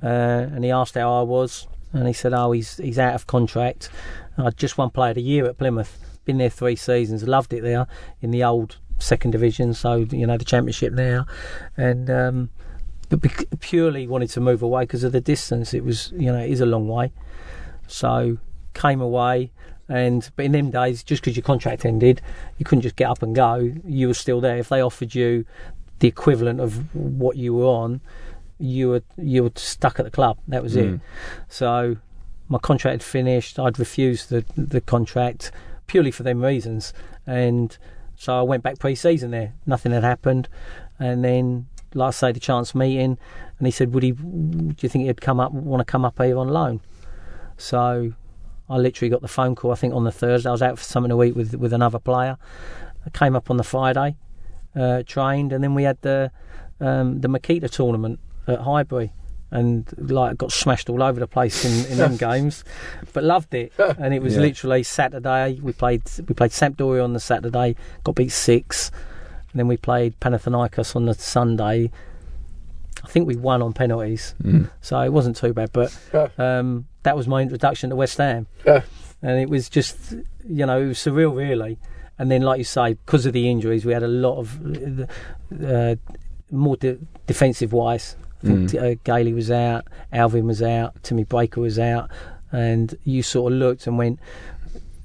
uh, and he asked how I was, and he said, "Oh, he's he's out of contract. I'd just one Player a Year at Plymouth. Been there three seasons. Loved it there in the old second division. So you know the championship now, and." Um, but purely wanted to move away because of the distance. It was, you know, it is a long way. So came away, and but in them days, just because your contract ended, you couldn't just get up and go. You were still there. If they offered you the equivalent of what you were on, you were you were stuck at the club. That was it. Mm. So my contract had finished. I'd refused the the contract purely for them reasons, and so I went back pre-season there. Nothing had happened, and then. last I say, the chance meeting, and he said, "Would he? Do you think he'd come up? Want to come up here on loan?" So I literally got the phone call. I think on the Thursday, I was out for something to eat with with another player. I came up on the Friday, uh, trained, and then we had the um, the Makita tournament at Highbury, and like got smashed all over the place in, in them (laughs) games, but loved it. (laughs) And it was Yeah. literally Saturday. We played we played Sampdoria on the Saturday, got beat six, and then we played Panathinaikos on the Sunday. I think we won on penalties, so it wasn't too bad. But (laughs) um, that was my introduction to West Ham. Yeah. and it was just you know it was surreal really. And then like you say because of the injuries we had a lot of uh, more de- defensive wise. I think uh, Gailey was out Alvin was out Timmy Baker was out. And you sort of looked and went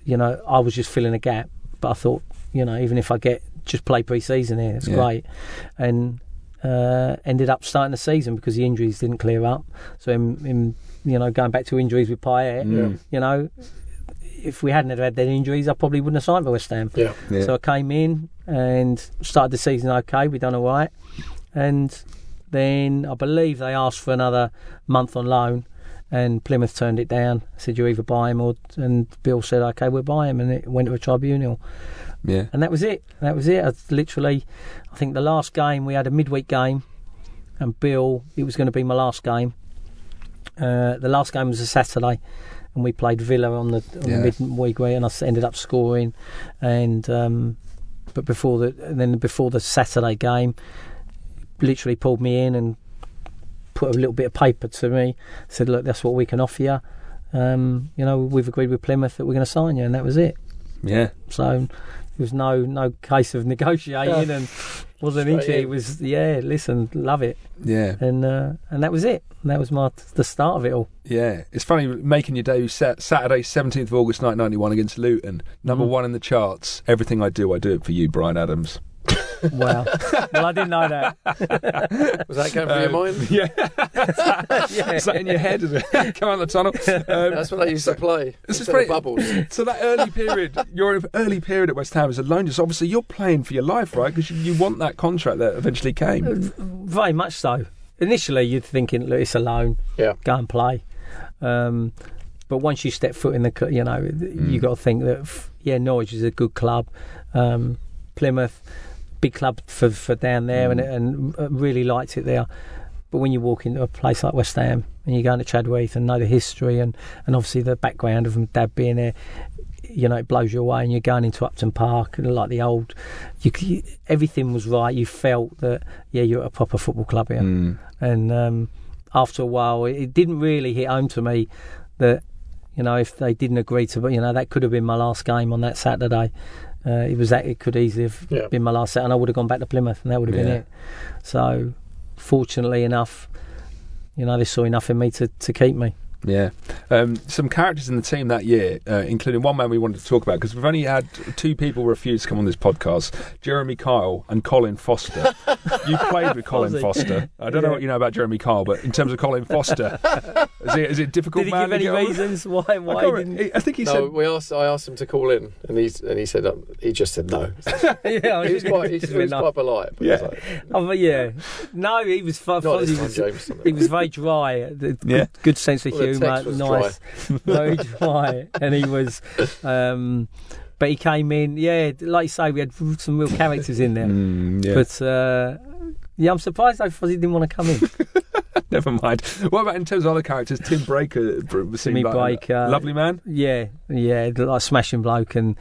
you know I was just filling a gap. But I thought you know even if I get just play pre-season here it's Yeah. great. And uh, ended up starting the season because the injuries didn't clear up. So in, in you know going back to injuries with Payet Mm. you know, if we hadn't have had that injuries, I probably wouldn't have signed for West Ham. Yeah. Yeah. So I came in and started the season okay. We done all right, and then I believe they asked for another month on loan, and Plymouth turned it down. Said you either buy him or, and Bill said okay, we'll buy him, and it went to a tribunal, yeah. and that was it. That was it. I literally, I think the last game we had a midweek game, and Bill, it was going to be my last game. Uh, the last game was a Saturday, and we played Villa on the, on Yeah. the midweek way, and I ended up scoring. And um, but before the and then before the Saturday game, literally pulled me in and put a little bit of paper to me. Said, "Look, that's what we can offer you. Um, you know, we've agreed with Plymouth that we're going to sign you," and that was it. Yeah. So there was no no case of (laughs) negotiating, and (laughs) wasn't into it. It was yeah, listen, love it, Yeah. and uh, and that was it. That was my the start of it all. Yeah, it's funny making your debut sat- Saturday, 17th of August 1991 against Luton, number Mhm. one in the charts. Everything I do, I do it for you, Bryan Adams. (laughs) Wow. well, I didn't know that. (laughs) Was that going through your Um, mind? (laughs) Yeah, yeah. is that in your head? Is it? Come out the tunnel. Um, That's what I used to play. This is instead pretty- bubbles. so that early period, your early period at West Ham as a loan, just obviously you're playing for your life, right? Because you, you want that contract that eventually came. Very much so. Initially, you're thinking, look, it's a loan. Yeah. Go and play. Um, but once you step foot in the, cl- you know, you got to think that, yeah, Norwich is a good club. Um, Plymouth, big club for, for down there, and, and uh, really liked it there. But when you walk into a place like West Ham and you go into Chadwell Heath and know the history and, and obviously the background of them, Dad being there, you know, it blows you away. And you're going into Upton Park and like the old, you, c- everything was right. You felt that yeah, you're at a proper football club here. Mm. And um, after a while, it, it didn't really hit home to me that you know if they didn't agree to, you know that could have been my last game on that Saturday. Uh, it was that it could easily have Yeah. been my last set, and I would have gone back to Plymouth, and that would have been it. So, fortunately enough, you know they saw enough in me to, to keep me. Yeah. Um, some characters in the team that year, uh, including one man we wanted to talk about, because we've only had two people refuse to come on this podcast Jeremy Kyle and Colin Foster. you played with Colin Was? Foster. I don't know what you know about Jeremy Kyle, but in terms of Colin Foster, is it, is it difficult Did he man give any get on? reasons why I, why can't he? I think he no, we asked. I asked him to call in, and he and he said um, he just said no. (laughs) yeah, I He was quite. He, (laughs) was went, quite polite. But Yeah. yeah. Like, (laughs) Oh, but yeah, no, he was fun. not he this time, was, James. he was very dry. The, Yeah. good, good sense of Well, humour, text was nice, (laughs) very dry, and he was. Um, but he came in, yeah, like you say, we had some real characters in there. Mm, yeah. But uh, yeah, I'm surprised though Fozzie didn't want to come in. (laughs) Never mind. What about in terms of other characters? Tim Breacker br- seemed Timmy like Breacker. lovely man. yeah, yeah, like smashing bloke, and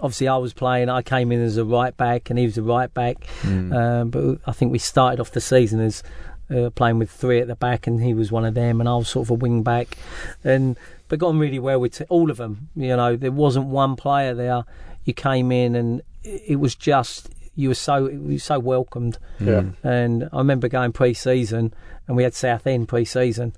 obviously I was playing. I came in as a right back, and he was a right back. Um, but I think we started off the season as uh, playing with three at the back, and he was one of them, and I was sort of a wing back, and but got on really well with t- all of them. You know, there wasn't one player there. You came in, and it it was just you were so you were so welcomed. Yeah. And I remember going pre-season, and we had Southend pre-season,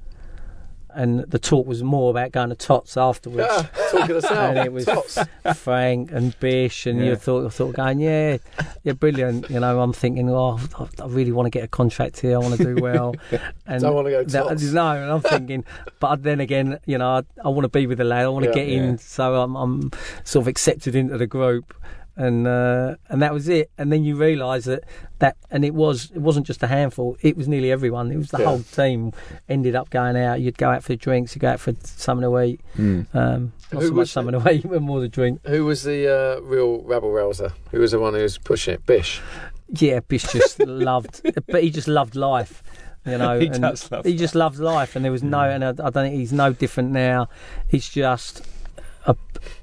and the talk was more about going to Tots afterwards. Yeah, talking us (laughs) out. And it was Tots. Frank and Bish, and Yeah. you thought, you thought going, yeah, yeah, brilliant. You know, I'm thinking, oh, I- I really want to get a contract here. I want to do well. (laughs) And Don't wanna go that- Tots. No, and I'm thinking, but then again, you know, I, I want to be with the lad. I want to Yeah. get in, so I'm, I'm sort of accepted into the group. And uh, and that was it. And then you realise that that and it was it wasn't just a handful. It was nearly everyone. It was the Yeah. whole team ended up going out. You'd go out for drinks. You go out for something to eat. Mm. Um, not Who so much was something to (laughs) eat, but more to drink. Who was the uh, real rabble rouser? Who was the one who was pushing it? Bish. Yeah, Bish just (laughs) loved, but he just loved life. You know, (laughs) He and does love he just loved life, and there was no, and I, I don't think he's no different now. He's just a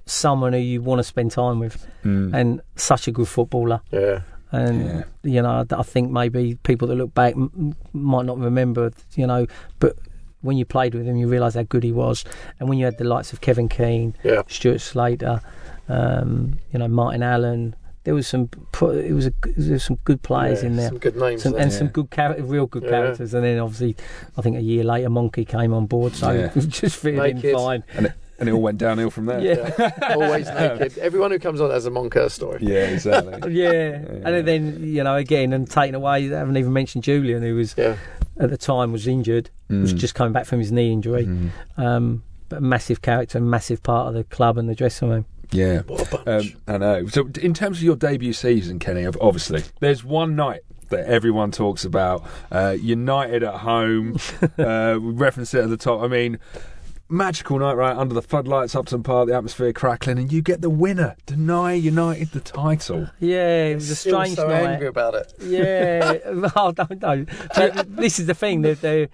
someone who you want to spend time with, Mm. and such a good footballer. Yeah. And Yeah. you know, I, I think maybe people that look back m- m- might not remember, you know, but when you played with him, you realise how good he was, and when you had the likes of Kevin Keen, Yeah. Stuart Slater, um, you know, Martin Allen. There was some. It was a. There was some good players Yeah, in there. Some good names. Some, and Yeah. some good character, real good Yeah. characters, and then obviously, I think a year later, Monkey came on board, so Yeah. (laughs) just fitted in fine. And, it, and it all went downhill from there. Yeah, Yeah. Always naked. Everyone who comes on has a Monker story. Yeah, exactly. (laughs) yeah. And then you know, again, and taken away. I haven't even mentioned Julian, who was Yeah. at the time was injured, was Mm. just coming back from his knee injury. Mm. Um, but a massive character, massive part of the club and the dressing room. Yeah. What a bunch. Um, I know. So, in terms of your debut season, Kenny, obviously, there's one night that everyone talks about. Uh, United at home. (laughs) uh, we referenced it at the top. I mean, magical night, right? Under the floodlights, Upton Park, the atmosphere crackling, and you get the winner. Deny United the title. Yeah, it was a Still strange so night. angry about it. Yeah, oh, don't know. But this is the thing that they,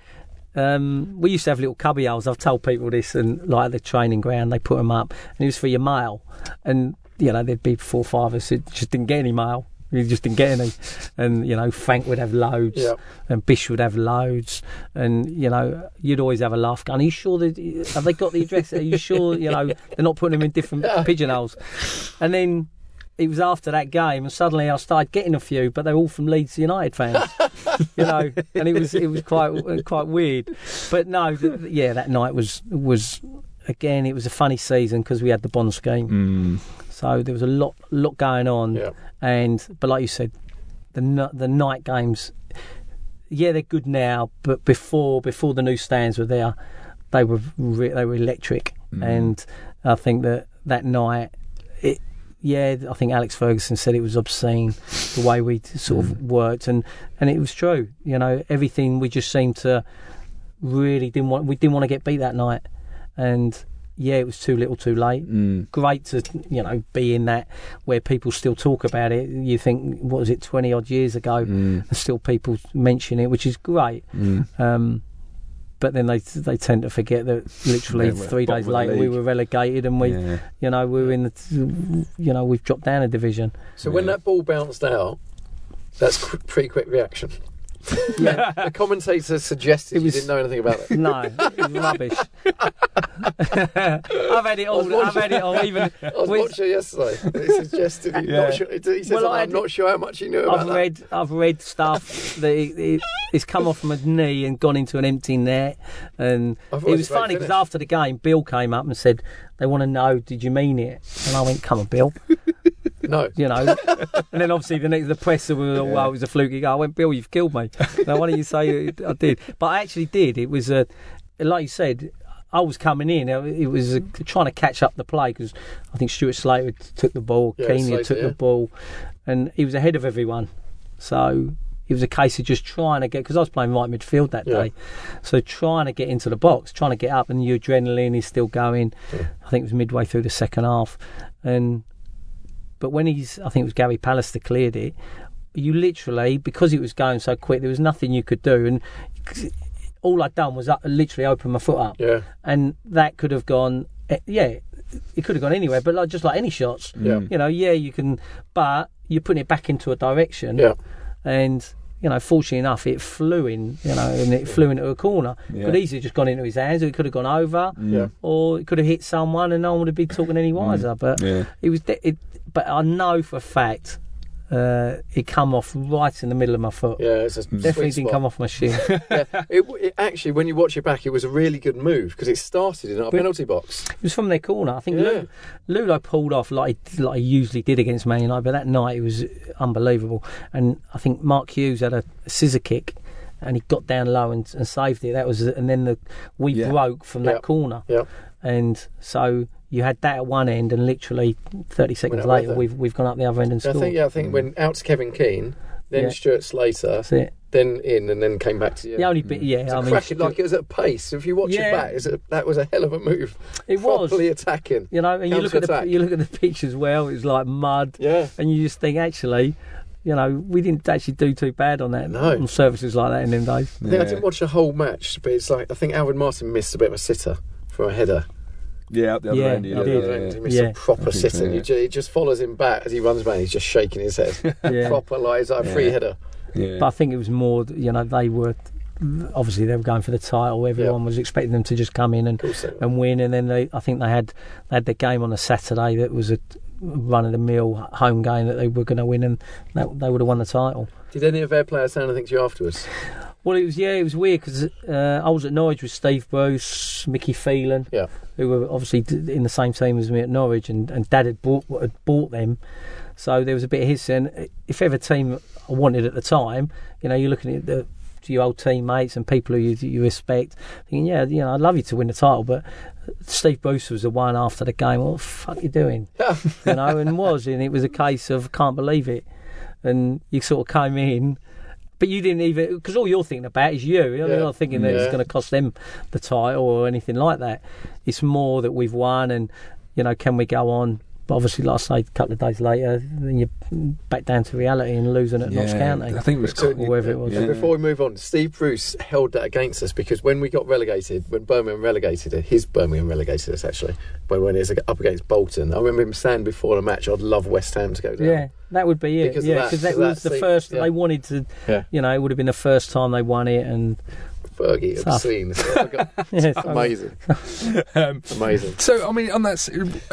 um, we used to have little cubby holes. I've told people this, and like the training ground, they put them up, and it was for your mail. And you know, there'd be four or five of us who just didn't get any mail. We just didn't get any, and you know, Frank would have loads, Yeah. and Bish would have loads, and you know, you'd always have a laugh. Going, Are you sure that have they got the address? Are you sure? You know, they're not putting them in different pigeonholes. And then it was after that game, and suddenly I started getting a few, but they're all from Leeds United fans, (laughs) you know, and it was it was quite quite weird. But no, th- yeah, that night was was again it was a funny season because we had the bond scheme, Mm. So there was a lot lot going on, Yeah. and but like you said, the the night games, yeah, they're good now, but before before the new stands were there, they were re- they were electric, mm. and I think that that night, it yeah, I think Alex Ferguson said it was obscene the way we sort of mm. worked, and and it was true. You know, everything we just seemed to really didn't want we didn't want to get beat that night, and yeah, it was too little, too late. Mm. Great to you know be in that where people still talk about it. You think what was it twenty odd years ago, Mm. and still people mention it, which is great. Mm. Um, but then they they tend to forget that literally Yeah, three days later we were relegated and we Yeah. you know we were in the you know we've dropped down a division. So when that ball bounced out, that's pretty quick reaction. Yeah. The commentator suggested It you didn't know anything about it. No, (laughs) rubbish. (laughs) I've had it all. watching- I've had it all. Even (laughs) I was with- watching yesterday. He suggested he, Yeah. not sure, he says, Well, I'm had- not sure how much he knew about I've that. read I've read stuff that it's come off from a knee and gone into an empty net, and it was was funny because after the game, Bill came up and said they want to know did you mean it, and I went come on, Bill, No. you know, and then obviously the next the press were (laughs) all, well it was a fluky. I went Bill, you've killed me. Now why don't you say? I did, but I actually did. It was a like you said. I was coming in. It was uh, trying to catch up the play because I think Stuart Slater took the ball, Yeah, Keeney took yeah. the ball, and he was ahead of everyone. So it was a case of just trying to get because I was playing right midfield that Yeah. day, so trying to get into the box, trying to get up, and your adrenaline is still going. I think it was midway through the second half, and but when he's, I think it was Gary Pallister cleared it. You literally because it was going so quick, there was nothing you could do, and all I'd done was uh, literally open my foot up, Yeah. and that could have gone. eh, Yeah, it could have gone anywhere, but like just like any shots, Yeah. you know, yeah, you can, but you're putting it back into a direction, Yeah. and you know, fortunately enough, it flew in, you know, and it flew into a corner. Yeah. Could easily just gone into his hands, or it could have gone over, Yeah. or it could have hit someone, and no one would have been talking any wiser. But Yeah. it was, de- it, but I know for a fact. Uh, it come off right in the middle of my foot. Yeah. It's a Definitely didn't spot. come off my shin. (laughs) yeah. It, it actually, when you watch it back, it was a really good move because it started in our But- penalty box. It was from their corner. I think Yeah. Lu- Ludo pulled off like he, like he usually did against Man United, but that night it was unbelievable. And I think Mark Hughes had a scissor kick, and he got down low and, and saved it. That was, and then the we Yeah. broke from that corner, Yeah. And so you had that at one end, and literally thirty seconds later there. we've we've gone up the other end and I think. Yeah. I think when out to Kevin Keen, then Yeah. Stuart Slater, That's it. then in, and then came back to you. The only bit, yeah, It's I a mean, cracking, like it was at pace. If you watch Yeah. it back, it's a, that was a hell of a move. it was. Properly attacking. You know, and you look at the you look at the pitch as well. It was like mud. Yeah. and you just think actually, you know, we didn't actually do too bad on that No. on services like that in them days. I think I didn't watch the whole match, but it's like I think Alvin Martin missed a bit of a sitter for a header. Yeah, up the other Yeah, end. Yeah, At the did. other end, yeah. He missed Yeah. a proper (laughs) I think sitter. so, yeah. He, ju- he just follows him back as he runs back. He's just shaking his head. (laughs) Yeah. Proper like it's like a free Yeah. header. Yeah. But I think it was more, you know, they were obviously they were going for the title. Everyone was expecting them to just come in and, Of course they were. and win. And then they, I think they had they had the game on a Saturday that was a run of the mill home game that they were going to win, and that, they would have won the title. Did any of their players say anything to you afterwards? (sighs) (laughs) Well, it was yeah, it was weird because uh, I was at Norwich with Steve Bruce, Mickey Phelan, Yeah. who were obviously in the same team as me at Norwich, and, and Dad had bought had bought them, so there was a bit of his. And if ever team I wanted at the time, you know, you're looking at the your old teammates and people who you, you respect, thinking, yeah, you know, I'd love you to win the title, but Steve Bruce was the one after the game. What the fuck are you doing? (laughs) you know, and was, and it was a case of can't believe it, and you sort of came in. But you didn't even because all you're thinking about is you. You're Yeah. not thinking that it's going to cost them the title or anything like that. It's more that we've won, and you know, can we go on but obviously, like I say, a couple of days later, then you're back down to reality and losing at Notts County. I think it was So- or wherever it was. Yeah. Before we move on, Steve Bruce held that against us because when we got relegated, when Birmingham relegated us, his Birmingham relegated us actually, when when it was up against Bolton, I remember him saying before the match, "I'd love West Ham to go down." Yeah, that would be it. Because yeah, that- because that because of was that the scene, first yeah. they wanted to. Yeah. You know, it would have been the first time they won it, and Fergie, Tough. obscene. (laughs) (laughs) yeah, Amazing, (laughs) Um, amazing. So I mean, on that,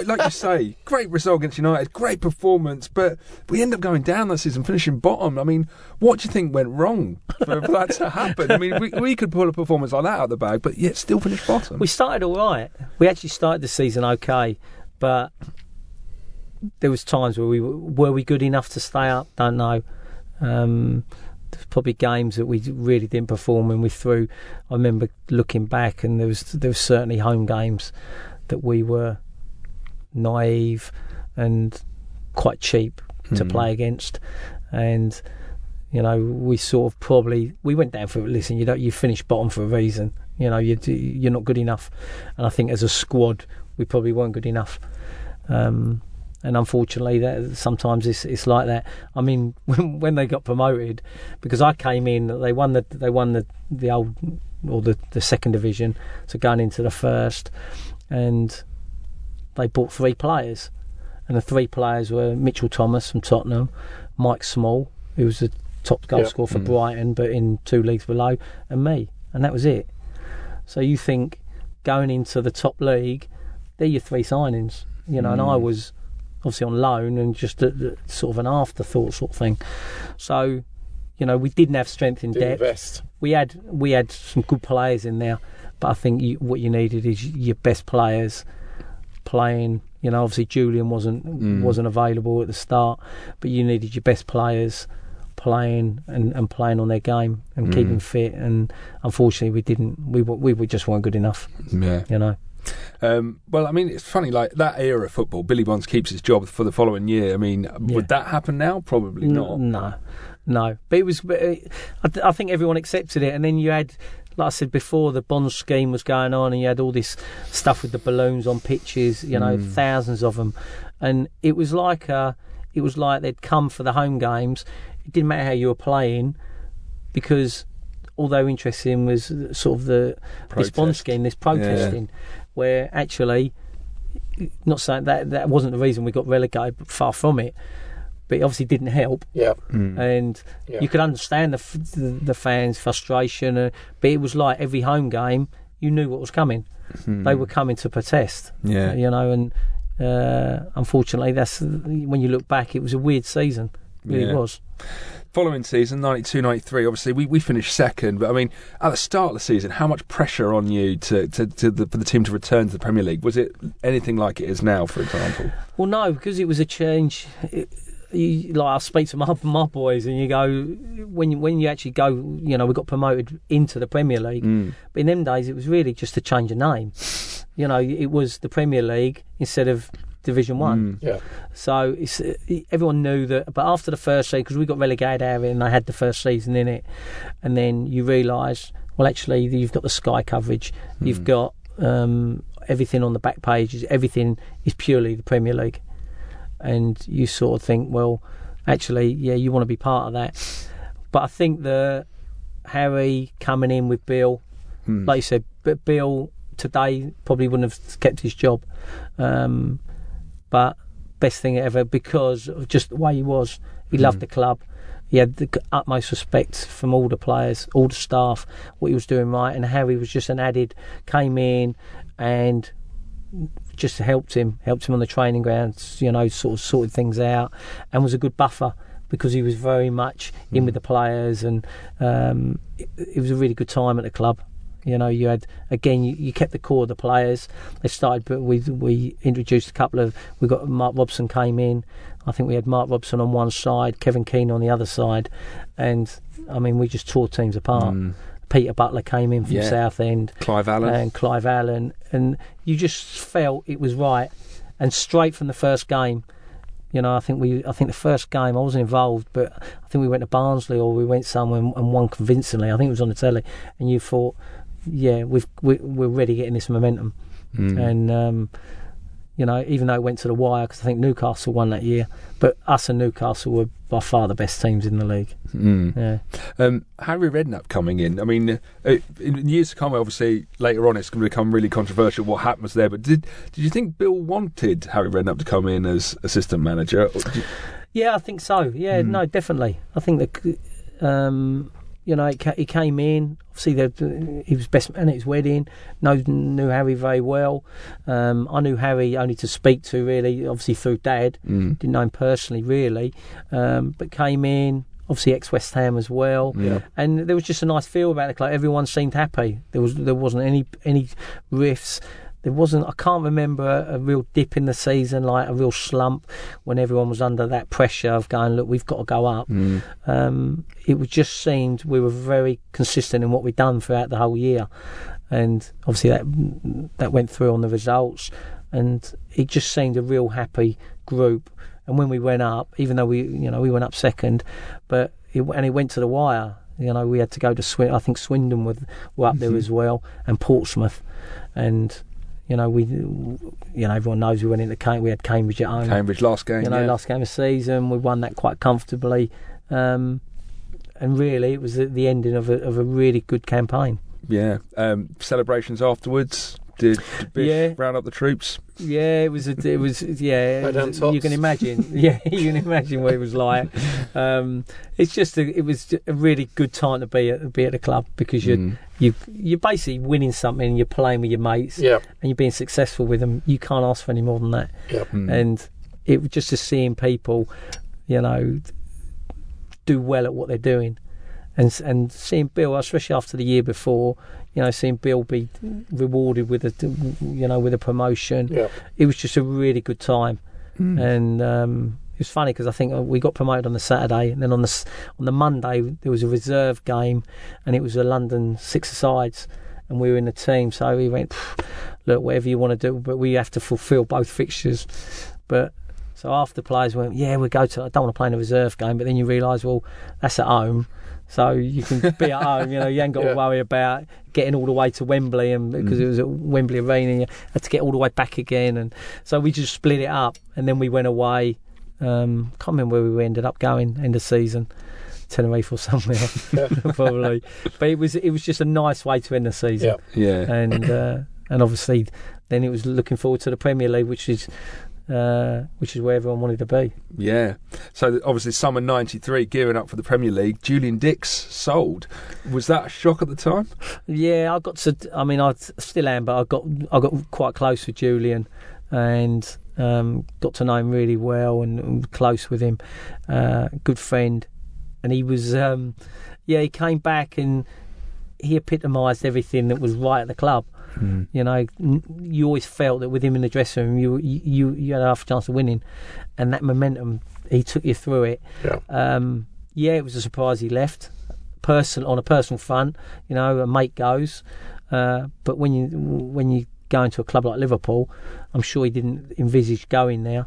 like you say, great result against United, great performance, but we end up going down that season, finishing bottom. I mean, what do you think went wrong for, for that to happen? I mean, we, we could pull a performance like that out of the bag, but yet still finish bottom. We started all right. We actually started the season okay, but there was times where we were, were we good enough to stay up. Don't know. Um, there's probably games that we really didn't perform and we threw. I remember looking back, and there was there was certainly home games that we were naive and quite cheap to Mm. play against, and you know we sort of probably we went down for listen. You don't you finish bottom for a reason. You know you you're not good enough, and I think as a squad we probably weren't good enough. Um, and unfortunately, that sometimes it's it's like that. I mean, (laughs) when when they got promoted, because I came in, they won the they won the the old or the the second division, so going into the first, and they bought three players, and the three players were Mitchell Thomas from Tottenham, Mike Small, who was the top goal scorer for Mm. Brighton, but in two leagues below, and me, and that was it. So you think going into the top league, they're your three signings, you know, and I Mm. was obviously on loan and just a, a- sort of an afterthought sort of thing. So, you know, we didn't have strength in Did depth. invest. We had we had some good players in there, but I think you, what you needed is your best players playing. You know, obviously Julian wasn't Mm. wasn't available at the start, but you needed your best players playing and, and playing on their game and Mm. keeping fit. And unfortunately, we didn't. We were- we, we just weren't good enough. yeah. You know. Um, well, I mean, it's funny, like that era of football, Billy Bonds keeps his job for the following year. I mean, Yeah. would that happen now? Probably not. No, no. But it was. Uh, I, th- I think everyone accepted it, and then you had, like I said before, the Bonds scheme was going on, and you had all this stuff with the balloons on pitches. You know, Mm. thousands of them, and it was like uh, it was like they'd come for the home games. It didn't matter how you were playing, because although interesting was sort of the this bond scheme, this protesting, where actually, not saying that that wasn't the reason we got relegated, but far from it. But it obviously didn't help, Yeah, Mm. and yeah. you could understand the, the the fans' frustration. Uh, but it was like every home game, you knew what was coming. Mm. They were coming to protest, Yeah. you know. And uh, unfortunately, that's when you look back, it was a weird season. It really Yeah. was. Following season, 92 93, obviously, we, we finished second. But I mean, at the start of the season, how much pressure on you to, to, to the, for the team to return to the Premier League? Was it anything like it is now, for example? Well, no, because it was a change. It, you, like I speak to my my boys, and you go when you, when you actually go, you know, we got promoted into the Premier League. Mm. But in them days, it was really just a change of name. You know, it was the Premier League instead of Division One. Mm. yeah. So it's, uh, everyone knew that. But after the first season, because we got relegated out of it, and they had the first season in it, and then you realise, well, actually, you've got the Sky coverage, you've got um, everything on the back pages, everything is purely the Premier League, and you sort of think, well, actually, yeah, you want to be part of that. But I think the Harry coming in with Bill, Mm. like you said, but Bill today probably wouldn't have kept his job. Um, but best thing ever because of just the way he was. He loved Mm. the club. He had the utmost respect from all the players, all the staff, what he was doing right, and how he was just an added. Came in and just helped him, helped him on the training grounds. You know, sort of sorted things out, and was a good buffer because he was very much in Mm. with the players, and um, it, it was a really good time at the club. You know, you had again, you, you kept the core of the players. They started, but we we introduced a couple of. We got Mark Robson came in. I think we had Mark Robson on one side, Kevin Keen on the other side, and I mean, we just tore teams apart. Mm. Peter Butler came in from Yeah. Southend Clive Allen. and Clive Allen, and you just felt it was right. And straight from the first game, you know, I think we, I think the first game I wasn't involved, but I think we went to Barnsley or we went somewhere and, and won convincingly. I think it was on the telly, and you thought, yeah, we've we, we're already getting this momentum, Mm. and um, you know, even though it went to the wire, because I think Newcastle won that year, but us and Newcastle were by far the best teams in the league. Mm. Yeah. Um, Harry Redknapp coming in. I mean, uh, in years to come, obviously later on, it's going to become really controversial what happens there. But did did you think Bill wanted Harry Redknapp to come in as assistant manager? You- Yeah, I think so. Yeah, Hmm. no, definitely. I think that um, you know he, came in. Obviously, the, he was best man at his wedding. Know, knew Harry very well. Um, I knew Harry only to speak to, really. Obviously through Dad. Mm. Didn't know him personally, really. Um, but came in. Obviously, ex West Ham as well. Yeah. And there was just a nice feel about the club. Everyone seemed happy. There was there wasn't any any rifts. There wasn't. I can't remember a, a real dip in the season, like a real slump, when everyone was under that pressure of going, look, we've got to go up. Mm. Um, it was just seemed we were very consistent in what we'd done throughout the whole year, and obviously that that went through on the results, and it just seemed a real happy group. And when we went up, even though we you know we went up second, but it, and it went to the wire. You know, we had to go to Swin. I think Swindon were, were up there as well, and Portsmouth, and you know we, you know everyone knows we went into Cam- we had Cambridge at home. Cambridge last game. You know, yeah. last game of season, we won that quite comfortably, um, and really, it was the, the ending of a, of a really good campaign. Yeah. Um, celebrations afterwards. Did, did Bish Yeah. round up the troops? Yeah, it was. A, it was. Yeah, (laughs) Right it was- you can imagine. (laughs) Yeah, you can imagine what it was like. (laughs) Um, it's just. A, it was a really good time to be at be at the club because you Mm. you you're basically winning something. and You're playing with your mates, Yeah, and you're being successful with them. You can't ask for any more than that. yeah. Mm. and it was just to seeing people, you know, do well at what they're doing, and and seeing Bill, especially after the year before, you know, seeing Bill be rewarded with a, you know, with a promotion. Yeah. It was just a really good time, Mm. and um, it was funny because I think uh, we got promoted on the Saturday, and then on the on the Monday there was a reserve game, and it was a London six sides. And we were in the team, so we went, look, whatever you want to do, but we have to fulfil both fixtures. But so after the players went, yeah, we go to. I don't want to play in a reserve game, but then you realise, well, that's at home, so you can be at home. You know, you ain't got Yeah. to worry about getting all the way to Wembley, and because Mm. it was at Wembley Arena, you had to get all the way back again, and so we just split it up, and then we went away. Um, can't remember where we ended up going end of season. Tenerife or somewhere, (laughs) probably. But it was it was just a nice way to end the season Yeah. Yeah. and uh, and obviously then it was looking forward to the Premier League, which is uh, which is where everyone wanted to be. Yeah. So obviously, summer '93, gearing up for the Premier League. Julian Dicks sold. Was that a shock at the time? Yeah, I got to. I mean, I still am, but I got I got quite close with Julian, and um, got to know him really well and, and close with him. Uh, good friend, and he was. Um, yeah, he came back and he epitomised everything that was right at the club. You know, you always felt that with him in the dressing room, you you you had half a chance of winning, and that momentum he took you through it. Yeah. Um, yeah, it was a surprise he left. Person on a personal front, you know, a mate goes, uh, but when you when you go into a club like Liverpool, I'm sure he didn't envisage going there.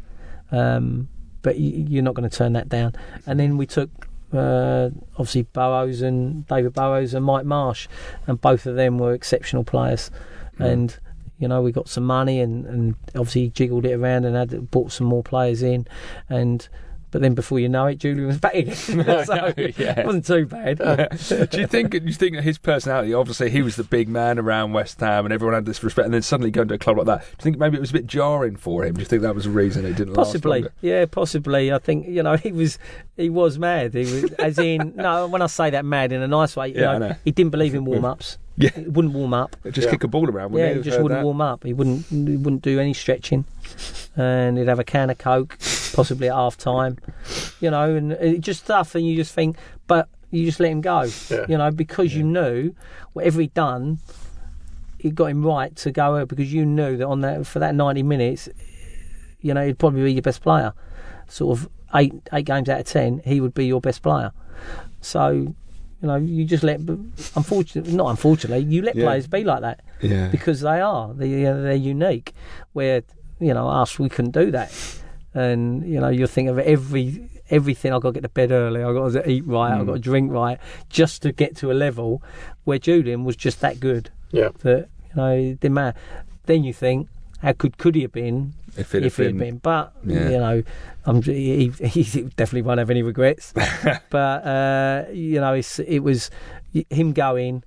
Um, but y- you're not going to turn that down. And then we took uh, obviously Burrows and David Burrows and Mike Marsh, and both of them were exceptional players. And you know we got some money and, and obviously jiggled it around and had bought some more players in, and but then before you know it, Julian was back again. (laughs) (laughs) so yeah. it wasn't too bad. Uh, do you think? Do you think that his personality? Obviously, he was the big man around West Ham, and everyone had this respect. And then suddenly going to a club like that, do you think maybe it was a bit jarring for him? Do you think that was the reason it didn't Possibly, yeah, possibly. I think you know (laughs) he was he was mad. He was, as in, no, when I say that, mad in a nice way. You Yeah, know, know. he didn't believe in warm ups. Yeah. he wouldn't warm up. longer? Just Yeah. kick a ball around. Yeah, Wouldn't he he just wouldn't that? warm up. He wouldn't he wouldn't do any stretching, and he'd have a can of coke, possibly at half time. You know, and it just stuff, and you just think, but you just let him go. Yeah. You know, because you knew whatever he'd done, it got him right to go out because you knew that on that for that ninety minutes, you know, he'd probably be your best player. Sort of eight eight games out of ten, he would be your best player. So, you know, you just let. Unfortunately, not unfortunately, you let Yeah. players be like that Yeah. because they are they they're unique. Where you know us, we couldn't do that, and you know you think of every everything. I've got to get to bed early. I've got to eat right. I've got to drink right, just to get to a level where Julian was just that good Yeah. that you know it didn't matter. Then you think, how good could he have been If it if had he had been, been? But Yeah. you know, I'm, he, he (laughs) definitely won't have any regrets. (laughs) but uh, you know, it's, it was him going,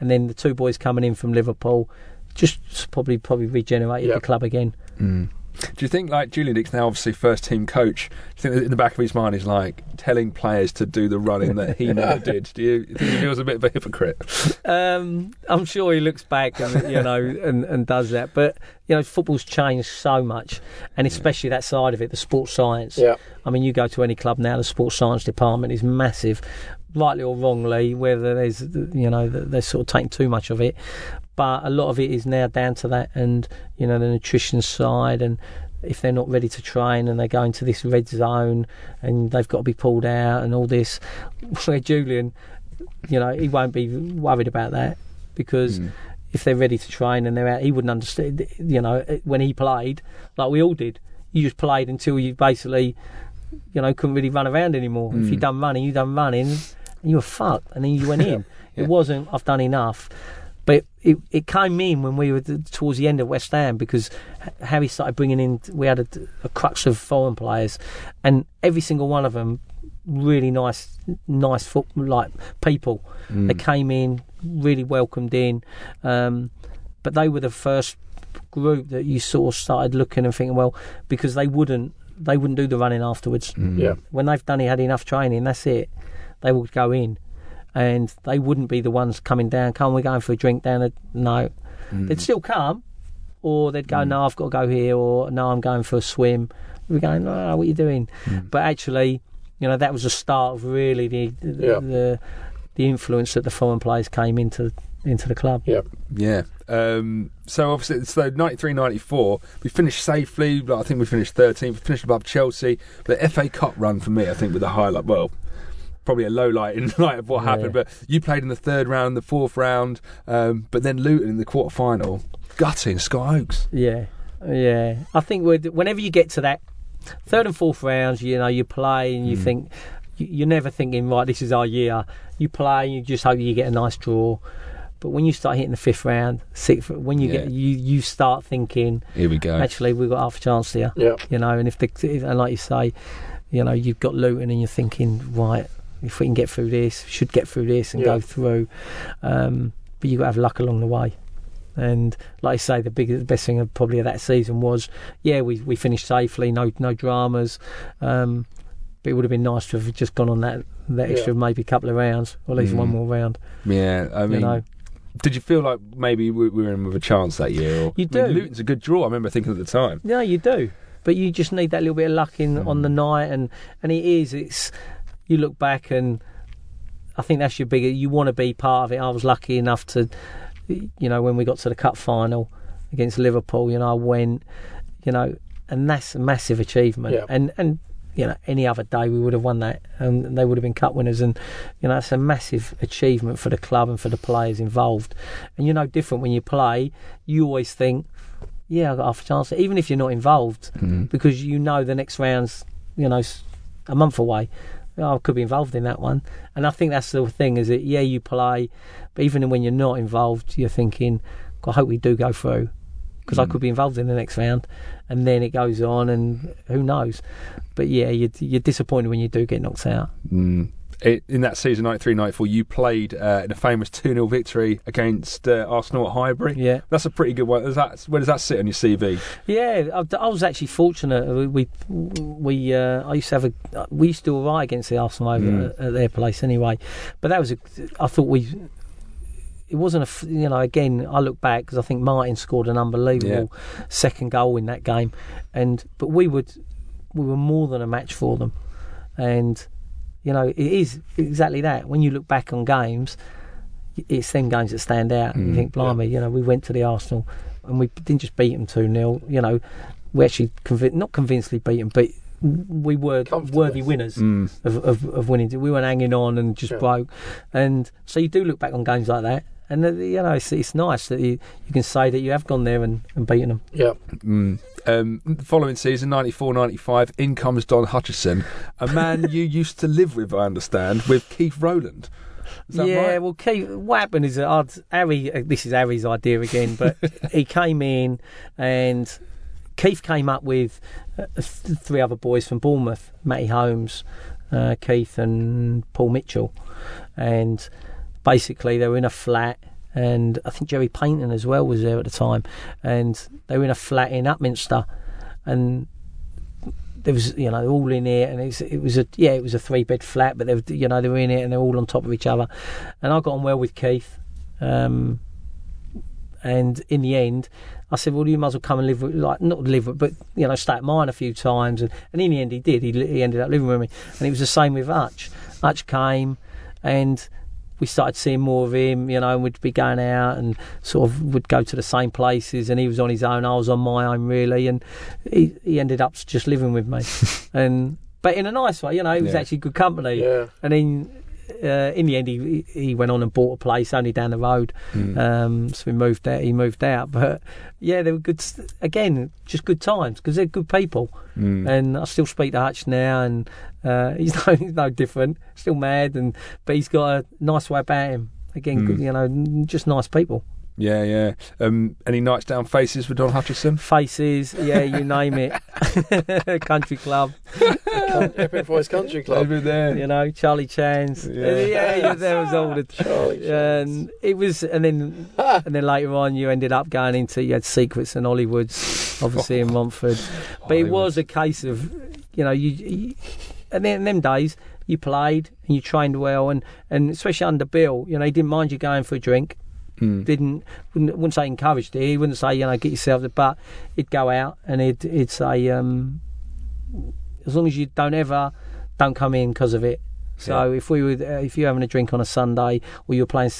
and then the two boys coming in from Liverpool, just probably probably regenerated Yeah. the club again. Mm. Do you think, like Julian Dicks now obviously first team coach? Do you think that in the back of his mind he's like telling players to do the running that he never (laughs) did? Do you think he feels a bit of a hypocrite? Um, I'm sure he looks back and you know and, and does that, but you know, football's changed so much, and especially that side of it, the sports science. Yeah. I mean, you go to any club now, the sports science department is massive, rightly or wrongly, whether there's, you know, they're sort of taking too much of it. But a lot of it is now down to that and, you know, the nutrition side and if they're not ready to train and they go into this red zone and they've got to be pulled out and all this. (laughs) Where Julian, you know, he won't be worried about that because mm. if they're ready to train and they're out, he wouldn't understand, you know, eh, when he played, like we all did, you just played until you basically you know, couldn't really run around anymore. If you mm. done running, you done running, and you were fucked, and then you went (laughs) in. Yeah. It wasn't. I've done enough, but it it came in when we were towards the end of West Ham because Harry started bringing in. We had a, a crux of foreign players, and every single one of them really nice, nice foot like people. They came in really welcomed in, um, but they were the first group that you sort of started looking and thinking, well, because they wouldn't they wouldn't do the running afterwards. Yeah. When they've done it, had enough training, that's it. They would go in, and they wouldn't be the ones coming down. Come, we're going for a drink down. At, no, mm. they'd still come, or they'd go, mm. no, I've got to go here, or no, I'm going for a swim. We're going, no, what are you doing? Mm. But actually, you know, that was the start of really the the, Yeah. the the influence that the foreign players came into into the club. Yeah. Yeah. Um, so obviously, so 93 94, we finished safely. like, I think we finished 13th. We finished above Chelsea. But the FA Cup run for me, I think, with the highlight. Well, probably a low light in (laughs) light of what Yeah. happened. But you played in the third round, the fourth round, um, but then Luton in the quarter final. Gutting Scott Oakes. Yeah, yeah. I think with- whenever you get to that third and fourth rounds, you know, you play and you think you- you're never thinking right. This is our year. You play and you just hope you get a nice draw. But when you start hitting the fifth round, sixth, when you Yeah. get you you start thinking Here we go. actually we've got half a chance here. Yeah. You know, and if the and like you say, you know, you've got Luton and you're thinking right. If we can get through this, should get through this and Yeah. go through. Um, but you've got to have luck along the way. And like I say, the biggest, the best thing of probably of that season was, yeah, we we finished safely, no no dramas. Um, but it would have been nice to have just gone on that that extra maybe a couple of rounds, or at least Mm. one more round. yeah, I mean, you know, did you feel like maybe we we were in with a chance that year? Or, You I mean, do. Luton's a good draw. I remember thinking at the time. yeah, you do. But you just need that little bit of luck in on the night, and and it is. It's you look back and I think that's your bigger. You want to be part of it. I was lucky enough to, you know, when we got to the cup final against Liverpool, you know, I went, you know, and that's a massive achievement. Yeah. And and you know, any other day we would have won that, and they would have been cup winners. And you know, that's a massive achievement for the club and for the players involved. And you're no different when you play. You always think, yeah, I've got half a chance, even if you're not involved, mm-hmm. because you know the next round's, you know, a month away. Oh, I could be involved in that one, and I think that's the thing. Is it? Yeah, you play, but even when you're not involved, you're thinking, I hope we do go through, because I could be involved in the next round." And then it goes on, and who knows? But yeah, you're, you're disappointed when you do get knocked out. Mm. It, in that season, 93 94, you played uh, in a famous 2 0 victory against uh, Arsenal at Highbury. Yeah. That's a pretty good one. Does that, where does that sit on your CV? Yeah, I, I was actually fortunate. We we uh, I used to have a we used to do all right against the Arsenal over at, at their place anyway, but that was a, I thought we. It wasn't a, you know again I look back because I think Martin scored an unbelievable second goal in that game, and but we would we were more than a match for them, and you know it is exactly that when you look back on games it's them games that stand out. Mm, you think, blimey, you know, we went to the Arsenal and we didn't just beat them 2 0. You know, we actually, convi- not convincingly beat them, but we were worthy winners Mm. of, of, of winning. We weren't hanging on and just Yeah. broke. And so you do look back on games like that. And, uh, you know, it's, it's nice that you, you can say that you have gone there and, and beaten them. Yeah. Mm. Um, the following season, 94 95, in comes Don Hutchison, a man (laughs) you used to live with, I understand, with Keith Rowland. Is that yeah, right? well, Keith, what happened is that Harry, uh, this is Harry's idea again, but (laughs) he came in and Keith came up with uh, th- three other boys from Bournemouth, Matty Holmes, uh, Keith, and Paul Mitchell. And basically, they were in a flat, and I think Jerry Paynton as well was there at the time. And they were in a flat in Upminster, and there was you know all in it, and it was, it was a yeah it was a three bed flat, but they were you know they were in it and they're all on top of each other, and I got on well with Keith, um, and in the end. I said, "Well, you might as well come and live with, like, not live with, but you know, stay at mine a few times." And, and in the end, he did. He, he ended up living with me, and it was the same with Hutch. Hutch came, and we started seeing more of him, you know, and we'd be going out and sort of would go to the same places and he was on his own, I was on my own really and he, he ended up just living with me. (laughs) and but in a nice way, you know, it was Yeah. actually good company. Yeah. And then uh, in the end he he went on and bought a place only down the road. Hmm. Um, so we moved out he moved out. But yeah, they were good again, just good times because they're good people. Mm. And I still speak to Hutch now, and uh, (laughs) he's no he's no different. Still mad, and but he's got a nice way about him. Again, Mm. good, you know, just nice people. Yeah, yeah. Um, any nights down faces with Don Hutchison? Faces, yeah, you name it. (laughs) Country club, Epping Forest Country Club. Over there. you know, Charlie Chan's. Yeah. Yeah, yeah, there was all the. Charlie And it was, and then and then later on, you ended up going into you had secrets and Hollywoods, obviously in Romford. But it was a case of, you know, you, you and then in them days you played and you trained well, and and especially under Bill, you know, he didn't mind you going for a drink. Mm. Didn't wouldn't, wouldn't say encouraged it. He wouldn't say you know get yourself, the but he'd go out and he'd he'd say um, as long as you don't ever don't come in because of it. So if we were, uh, if you're having a drink on a Sunday, or you're playing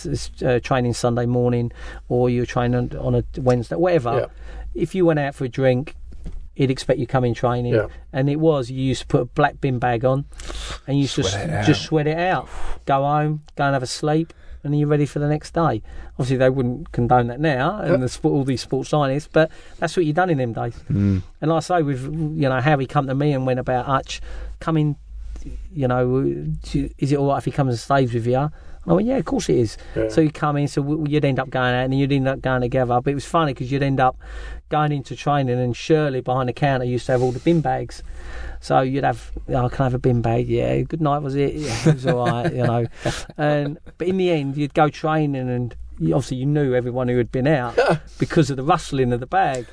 uh, training Sunday morning, or you're training on a Wednesday, whatever, Yeah. if you went out for a drink, he'd expect you to come in training. Yeah. And it was you used to put a black bin bag on, and you used to Sweat out. just sweat it out, go home, go and have a sleep, and then you're ready for the next day. Obviously, they wouldn't condone that now, and the, sport- all these sports scientists, but that's what you done in them days. Mm. And like I say, with you know how he come to me and went about Hutch coming, you know, is it all right if he comes and stays with you? I went, yeah, of course it is. Yeah. So you come in, so you'd end up going out, and then you'd end up going together. But it was funny because you'd end up going into training, and Shirley behind the counter used to have all the bin bags. So you'd have, oh, can I have a bin bag? Yeah, good night, was it? Yeah, it was all right, you know. (laughs) And but in the end, you'd go training, and you, obviously you knew everyone who had been out (laughs) because of the rustling of the bag,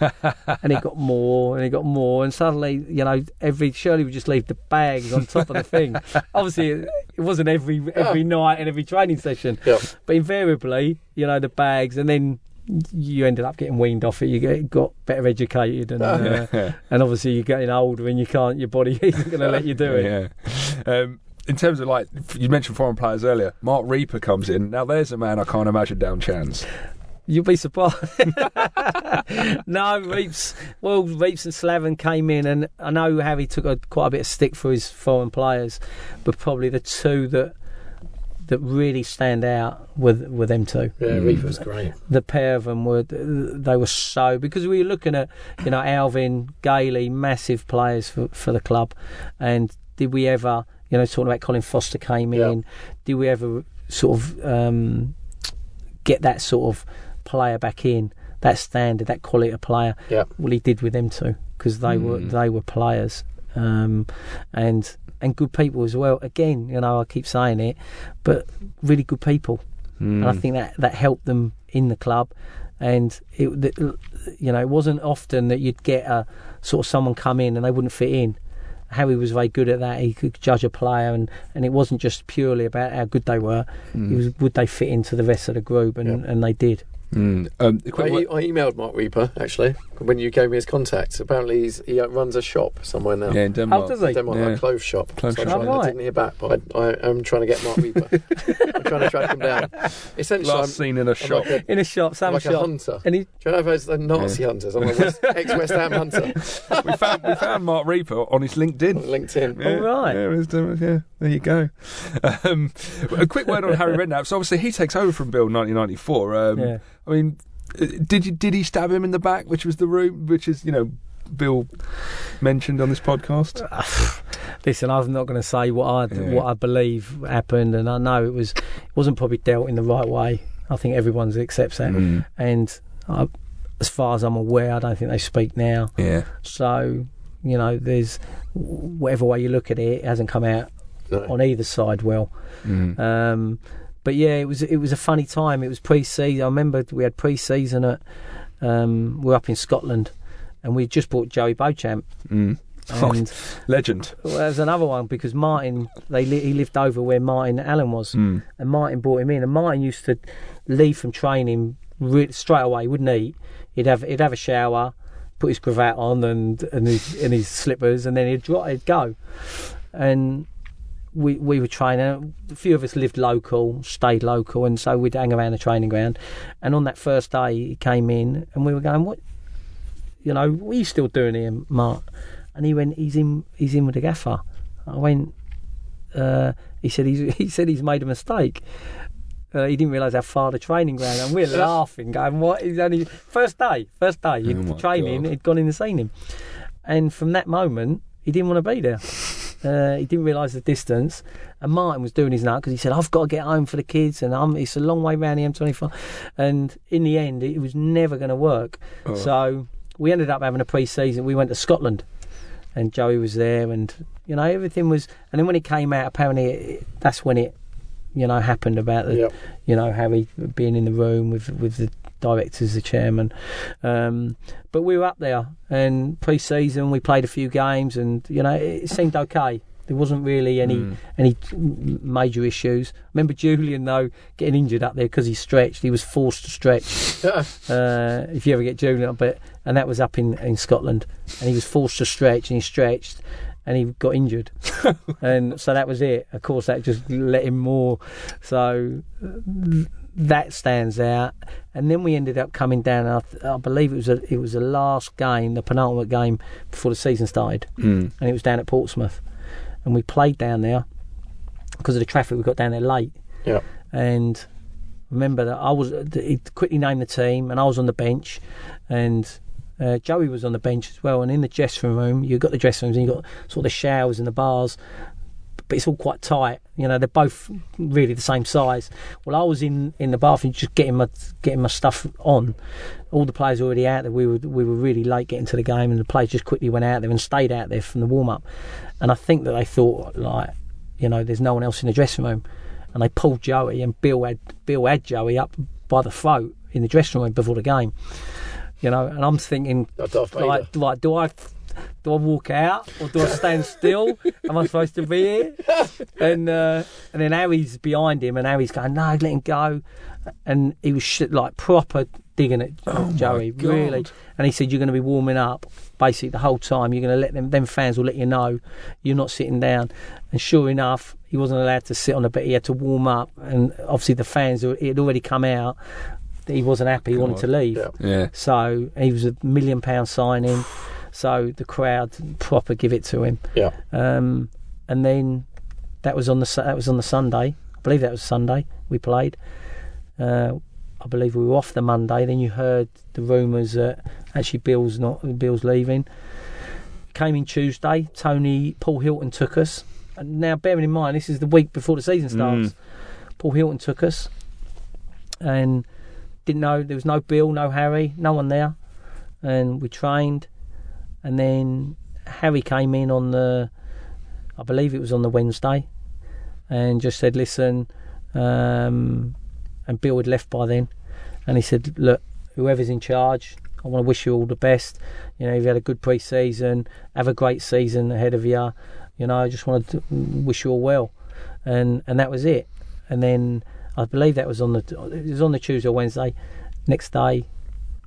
and it got more and it got more, and suddenly, you know, every Shirley would just leave the bags on top of the thing. (laughs) obviously, it, it wasn't every every night and every training session, Yeah. but invariably, you know, the bags, and then you ended up getting weaned off it. You get, got better educated, and uh, (laughs) and obviously you're getting older, and you can't. Your body (laughs) isn't going to let you do it. Yeah. Um, in terms of like, you mentioned foreign players earlier. Marc Rieper comes in. Now there's a man I can't imagine down chance. You'll be surprised. (laughs) no, Reeps. Well, Reeps and Slaven came in, and I know Harry took a, quite a bit of stick for his foreign players, but probably the two that that really stand out with were them two. Yeah, Rieper's great. the pair of them were they were so because we were looking at you know Alvin Gailey massive players for for the club and did we ever you know talking about Colin Foster came Yeah. in did we ever sort of um, get that sort of player back in that standard that quality of player Yeah. well he did with them two because they were they were players um, and and good people as well again you know I keep saying it but really good people and I think that that helped them in the club. And it, the, you know, it wasn't often that you'd get a sort of someone come in and they wouldn't fit in. Harry was very good at that. He could judge a player, and, and it wasn't just purely about how good they were. It was would they fit into the rest of the group, and, and they did. Mm. Um, a I, quick I emailed Marc Rieper actually when you gave me his contacts. Apparently, he's, he uh, runs a shop somewhere now. yeah, in Denmark. How does he? Denmark, Yeah. a clothes shop. Clothes So I'm shop. trying- I right. didn't hear back, but I, I am trying to get Marc Rieper. (laughs) I'm trying to track him down. Essentially, Last I'm, seen in a I'm shop. like a, In a shop, I'm some like a hunter. and he Do you know if there's the Nazi hunters? I'm a West, ex-West Ham hunter. (laughs) we found we found Marc Rieper on his LinkedIn. LinkedIn. Yeah, All right. Yeah, it was, yeah, there you go. Um, a quick word on Harry Redknapp. So obviously he takes over from Bill 1994. Um, Yeah. I mean, did you, did he stab him in the back, which was the room, which is you know Bill mentioned on this podcast? (sighs) listen, I'm not going to say what I Yeah. what I believe happened, and I know it was it wasn't probably dealt in the right way. I think everyone accepts that, Mm. and I, as far as I'm aware, I don't think they speak now. Yeah. So you know, there's whatever way you look at it, it hasn't come out No. on either side well. Mm. Um, but yeah, it was it was a funny time. It was pre-season. I remember we had pre-season at um, we are up in Scotland, and we just bought Joey Beauchamp. Mm. (laughs) Oh, legend. well, there's another one because Martin, they li- he lived over where Martin Allen was, Mm. and Martin brought him in. And Martin used to leave from training re- straight away. Wouldn't eat. He'd have he'd have a shower, put his cravat on and and his, and his slippers, and then he'd, he'd go. And we we were training. A few of us lived local, stayed local, and so we'd hang around the training ground. And on that first day, he came in, and we were going, "What? You know, what are you still doing here, Mark?" And he went, "He's in. He's in with the gaffer." I went. Uh, he said he's (laughs) he said he's made a mistake. Uh, he didn't realise how far the training ground, and we're (laughs) laughing, going, "What? He's only first day, first day, Oh training. God. He'd gone in and seen him, and from that moment, he didn't want to be there. Uh, he didn't realise the distance, and Martin was doing his nut because he said, "I've got to get home for the kids, and I'm, it's a long way round the M25." And in the end, it was never going to work. Oh. So we ended up having a pre-season. We went to Scotland, and Joey was there, and you know everything was. And then when it came out, apparently it, that's when it, you know, happened about the, Yep. you know, Harry being in the room with with the directors, the chairman. Um, but we were up there, and pre-season we played a few games, and you know it seemed okay. There wasn't really any Mm. any major issues. Remember Julian though getting injured up there because he stretched. He was forced to stretch. (laughs) Uh, if you ever get Julian, but and that was up in, in Scotland, and he was forced to stretch, and he stretched, and he got injured, (laughs) and so that was it. Of course, that just let him more. So that stands out. And then we ended up coming down. I, th- I believe it was a, it was the last game, the penultimate game before the season started, Mm. and it was down at Portsmouth, and we played down there because of the traffic. We got down there late Yeah. and remember that I was he quickly named the team and I was on the bench and uh, Joey was on the bench as well and in the dressing room you've got the dressing rooms and you've got sort of the showers and the bars but it's all quite tight. You know they're both really the same size. Well I was in in the bathroom just getting my getting my stuff on. All the players were already out there. We were we were really late getting to the game and the players just quickly went out there and stayed out there from the warm up and I think that they thought like you know there's no one else in the dressing room. And they pulled Joey, and Bill had Bill had Joey up by the throat in the dressing room before the game. You know, and I'm thinking, Like Darth Vader. like, like, do I do I walk out or do I stand still? Am I supposed to be here? And uh, and then Harry's behind him, and Harry's going, no, let him go. And he was sh- like proper digging at Joey, really. And he said, you're going to be warming up basically the whole time. You're going to let them, them fans will let you know you're not sitting down. And sure enough, he wasn't allowed to sit on the bed. He had to warm up, and obviously the fans it had already come out. He wasn't happy. He wanted to leave. Yeah. Yeah. So he was a million pound signing. So the crowd proper give it to him. Yeah. Um, and then that was on the that was on the Sunday. I believe that was Sunday. We played. Uh, I believe we were off the Monday. Then you heard the rumours that actually Bill's not Bill's leaving. Came in Tuesday. Tony Paul Hilton took us. And now, bearing in mind, this is the week before the season starts. Paul Hilton took us, and didn't know there was no Bill, no Harry, no one there, and we trained, and then Harry came in on the, I believe it was on the Wednesday, and just said, listen, um, and Bill had left by then, and he said, look, whoever's in charge, I want to wish you all the best. You know, you've had a good pre-season, have a great season ahead of you. You know, I just wanted to wish you all well, and and that was it. And then I believe that was on the it was on the Tuesday or Wednesday. Next day,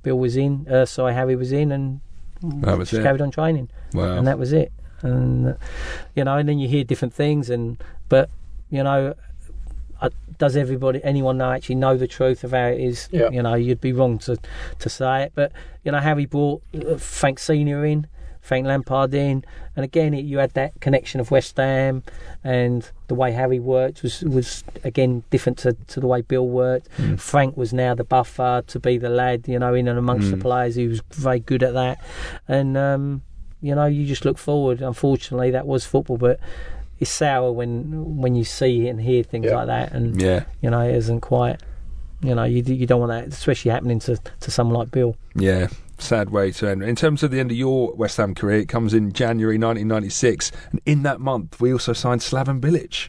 Bill was in. Uh, sorry, Harry was in, and That was just it. carried on training Wow. and that was it. And uh, you know, and then you hear different things, and but you know, uh, does everybody, anyone know actually know the truth of how it is? Yeah. You know, you'd be wrong to to say it, but you know, Harry brought uh, Frank Senior in, Frank Lampard in, and again, it, you had that connection of West Ham, and the way Harry worked was was again different to, to the way Bill worked. Frank was now the buffer to be the lad, you know, in and amongst the Mm. players. He was very good at that, and um, you know, you just look forward. Unfortunately, that was football, but it's sour when when you see and hear things Yeah. like that, and Yeah, you know, it isn't quite. You know, you you don't want that, especially happening to to someone like Bill. yeah. Sad way to end. In terms of the end of your West Ham career, it comes in January 1996, and in that month we also signed Slaven Bilic.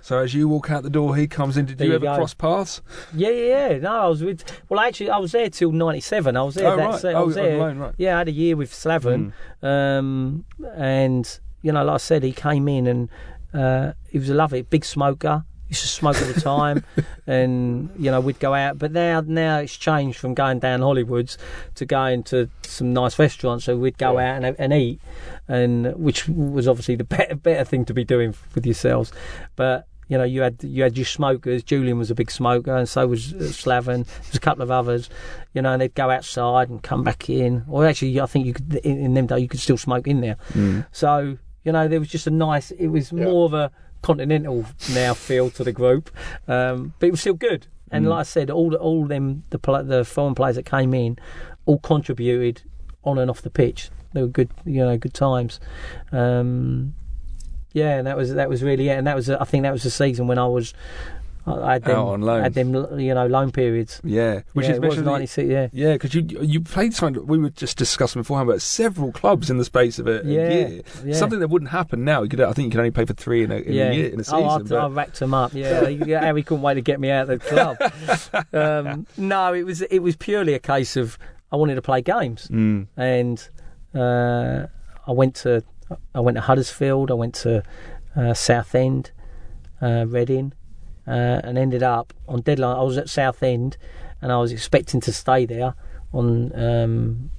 So as you walk out the door, he comes in. Did There you ever go. cross paths? Yeah, yeah, yeah. No, I was with. Well, actually, I was there till '97. I was there. Oh, right. se- I Oh, was on there. loan, right. Yeah, I had a year with Slaven, um, and you know, like I said, he came in and uh, he was a lovely big smoker. Used to smoke all the time, (laughs) and you know, we'd go out. But now, now it's changed from going down Hollywoods to going to some nice restaurants. So we'd go out and, and eat, and which was obviously the (laughs) better, better thing to be doing with yourselves. But you know, you had you had your smokers. Julian was a big smoker, and so was uh, Slaven. There's a couple of others, you know, and they'd go outside and come back in. Or actually, I think you could in, in them days you could still smoke in there. So you know, there was just a nice. It was Yeah. more of a continental now feel to the group, um, but it was still good. And like I said, all the, all them the the foreign players that came in, all contributed on and off the pitch. They were good, you know, good times. Um, yeah, and that was that was really it. And that was I think that was the season when I was I had them, Out on loan. had them you know loan periods. Yeah, which yeah, is was ninety six. Yeah, Yeah, because you you played something we were just discussing beforehand, about several clubs in the space of a, a year. yeah. Something that wouldn't happen now. You could, I think you can only play for three in a, in yeah. a year in a season. oh, I, but- I racked them up. Yeah, Yeah, Harry couldn't wait to get me out of the club. (laughs) um, no, it was it was purely a case of I wanted to play games, Mm. and uh, I went to I went to Huddersfield, I went to uh, Southend, uh, Reading, uh, and ended up on deadline. I was at Southend, and I was expecting to stay there on um,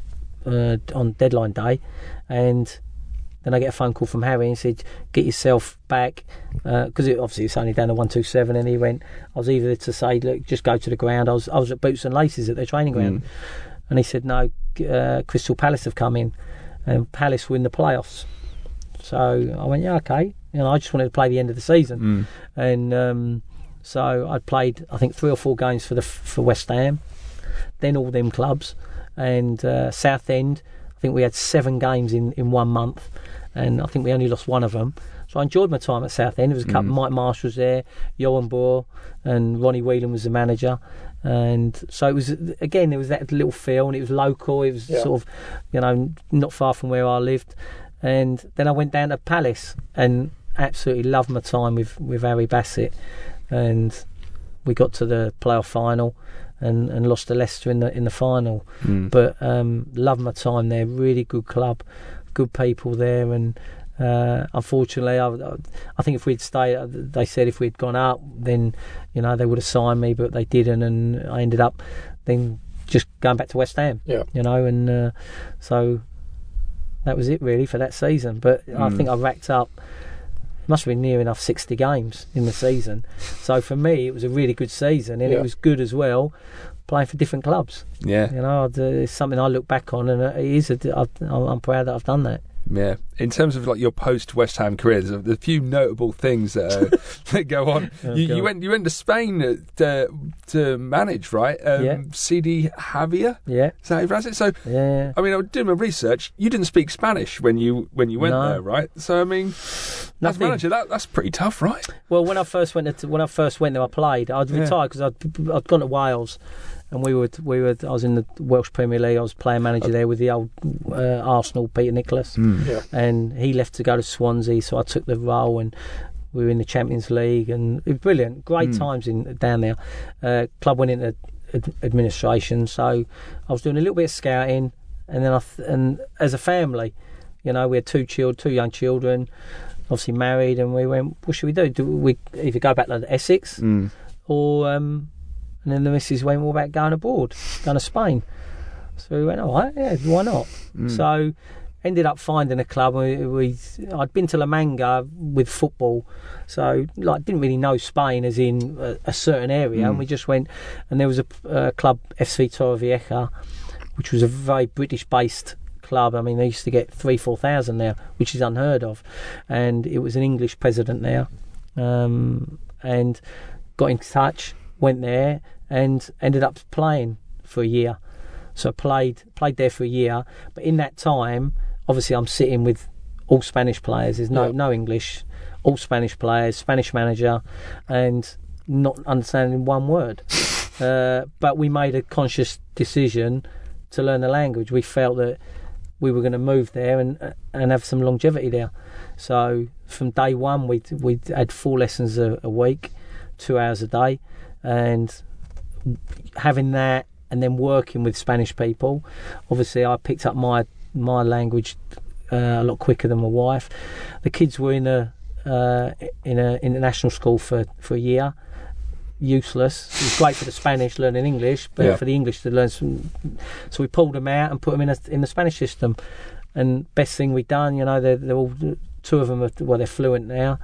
uh, on deadline day, and then I get a phone call from Harry and said, "Get yourself back," because it, obviously it's only down to one two seven. And he went, "I was either to say, look, just go to the ground. I was I was at Boots and Laces at their training ground." And he said, no, uh, Crystal Palace have come in and Palace win the playoffs. So I went, yeah, okay. You know, I just wanted to play the end of the season. Mm. And um, so I played, I think, three or four games for the for West Ham, then all them clubs. And uh, Southend, I think we had seven games in, in one month. And I think we only lost one of them. So I enjoyed my time at Southend. There was a couple, Mike Marsh was there, Johan Bohr, and Ronnie Whelan was the manager. And so it was again there was that little feel, and it was local. It was Yeah. sort of, you know, not far from where I lived. And then I went down to Palace and absolutely loved my time with with Harry Bassett. And we got to the playoff final and, and lost to Leicester in the in the final. Mm. But um, loved my time there. Really good club, good people there, and uh, unfortunately, I, I think if we'd stayed, uh, they said if we'd gone up, then you know they would have signed me, but they didn't, and I ended up then just going back to West Ham. Yeah. you know, and uh, so that was it really for that season. But I Mm. think I racked up. Must have been near enough 60 games in the season. So for me, it was a really good season, and Yeah. it was good as well playing for different clubs. Yeah, You know, uh, it's something I look back on, and uh, it is. A, I'm proud that I've done that. Yeah. In terms of like your post West Ham career, there's a, there's a few notable things that, uh, (laughs) that go on. (laughs) Oh, you, you went you went to Spain to, to manage, right? Um, Yeah. CD Jávea. Yeah, Is that it? So yeah. I mean, I was doing my research. You didn't speak Spanish when you when you went No. there, right? So I mean, as manager, that that's pretty tough, right? Well, when I first went to, when I first went there, I played. I'd Yeah. retired because I'd, I'd gone to Wales, and we were we were. I was in the Welsh Premier League. I was playing manager there with the old uh, Arsenal Peter Nicholas, Yeah. and he left to go to Swansea, so I took the role and. We were in the Champions League, and it was brilliant. Great Mm. times in down there. Uh, club went into ad- administration, so I was doing a little bit of scouting, and then I th- and as a family, you know, we had two children, two young children, obviously married, and we went, what should we do? Do we either go back to Essex Mm. or, um, and then the missus went, what about going abroad, going to Spain? So we went, all right, yeah, why not? So ended up finding a club. We, we I'd been to La Manga with football, so like didn't really know Spain as in a, a certain area, and we just went. And there was a uh, club FC Torrevieja, which was a very British-based club. I mean, they used to get three, four thousand there, which is unheard of. And it was an English president there, um, and got in touch, went there, and ended up playing for a year. So I played played there for a year, but in that time, obviously I'm sitting with all Spanish players. There's no Yeah. no English, all Spanish players, Spanish manager, and not understanding one word. (laughs) uh, but we made a conscious decision to learn the language. We felt that we were going to move there and and have some longevity there. So from day one, we we had four lessons a, a week, two hours a day, and having that and then working with Spanish people. Obviously, I picked up my my language uh, a lot quicker than my wife. The kids were in a uh, in a international school for for a year. Useless. It was great for the Spanish learning English, but Yeah. for the English to learn some. So we pulled them out and put them in a, in the Spanish system. And best thing we've done, you know, they're, they're all two of them are well, they're fluent now,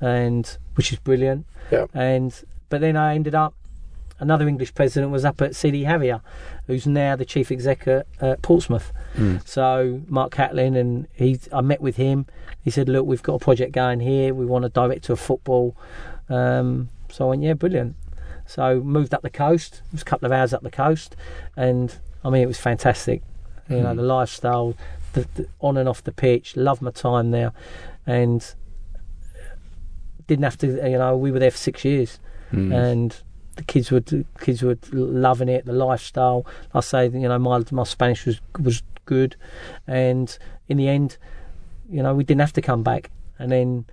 and which is brilliant. Yeah. And but then I ended up another English president was up at CD Jávea, who's now the chief executive at Portsmouth. So Mark Catlin and he, I met with him. He said, "Look, we've got a project going here. We want a director of football." Um, so I went, "Yeah, brilliant." So moved up the coast. It was a couple of hours up the coast, and I mean, it was fantastic. You know, the lifestyle, the, the on and off the pitch. Loved my time there, and didn't have to. You know, we were there for six years Mm. and the kids were kids were loving it. The lifestyle. I say, you know, my my Spanish was was good, and in the end, you know, we didn't have to come back. And then,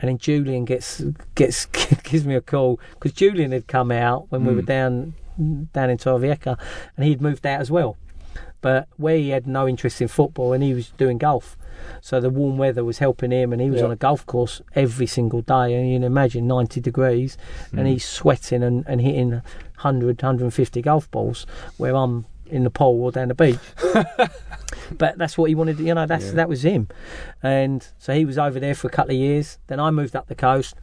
and then Julian gets gets (laughs) gives me a call because Julian had come out when we were mm. down down in Torrevieja, and he'd moved out as well. But where he had no interest in football, and he was doing golf. So the warm weather was helping him, and he was Yeah. on a golf course every single day. And you can imagine 90 degrees, and he's sweating and, and hitting 100, 150 golf balls, where I'm in the pool or down the beach. (laughs) but that's what he wanted. You know, that's that was him. And so he was over there for a couple of years. Then I moved up the coast.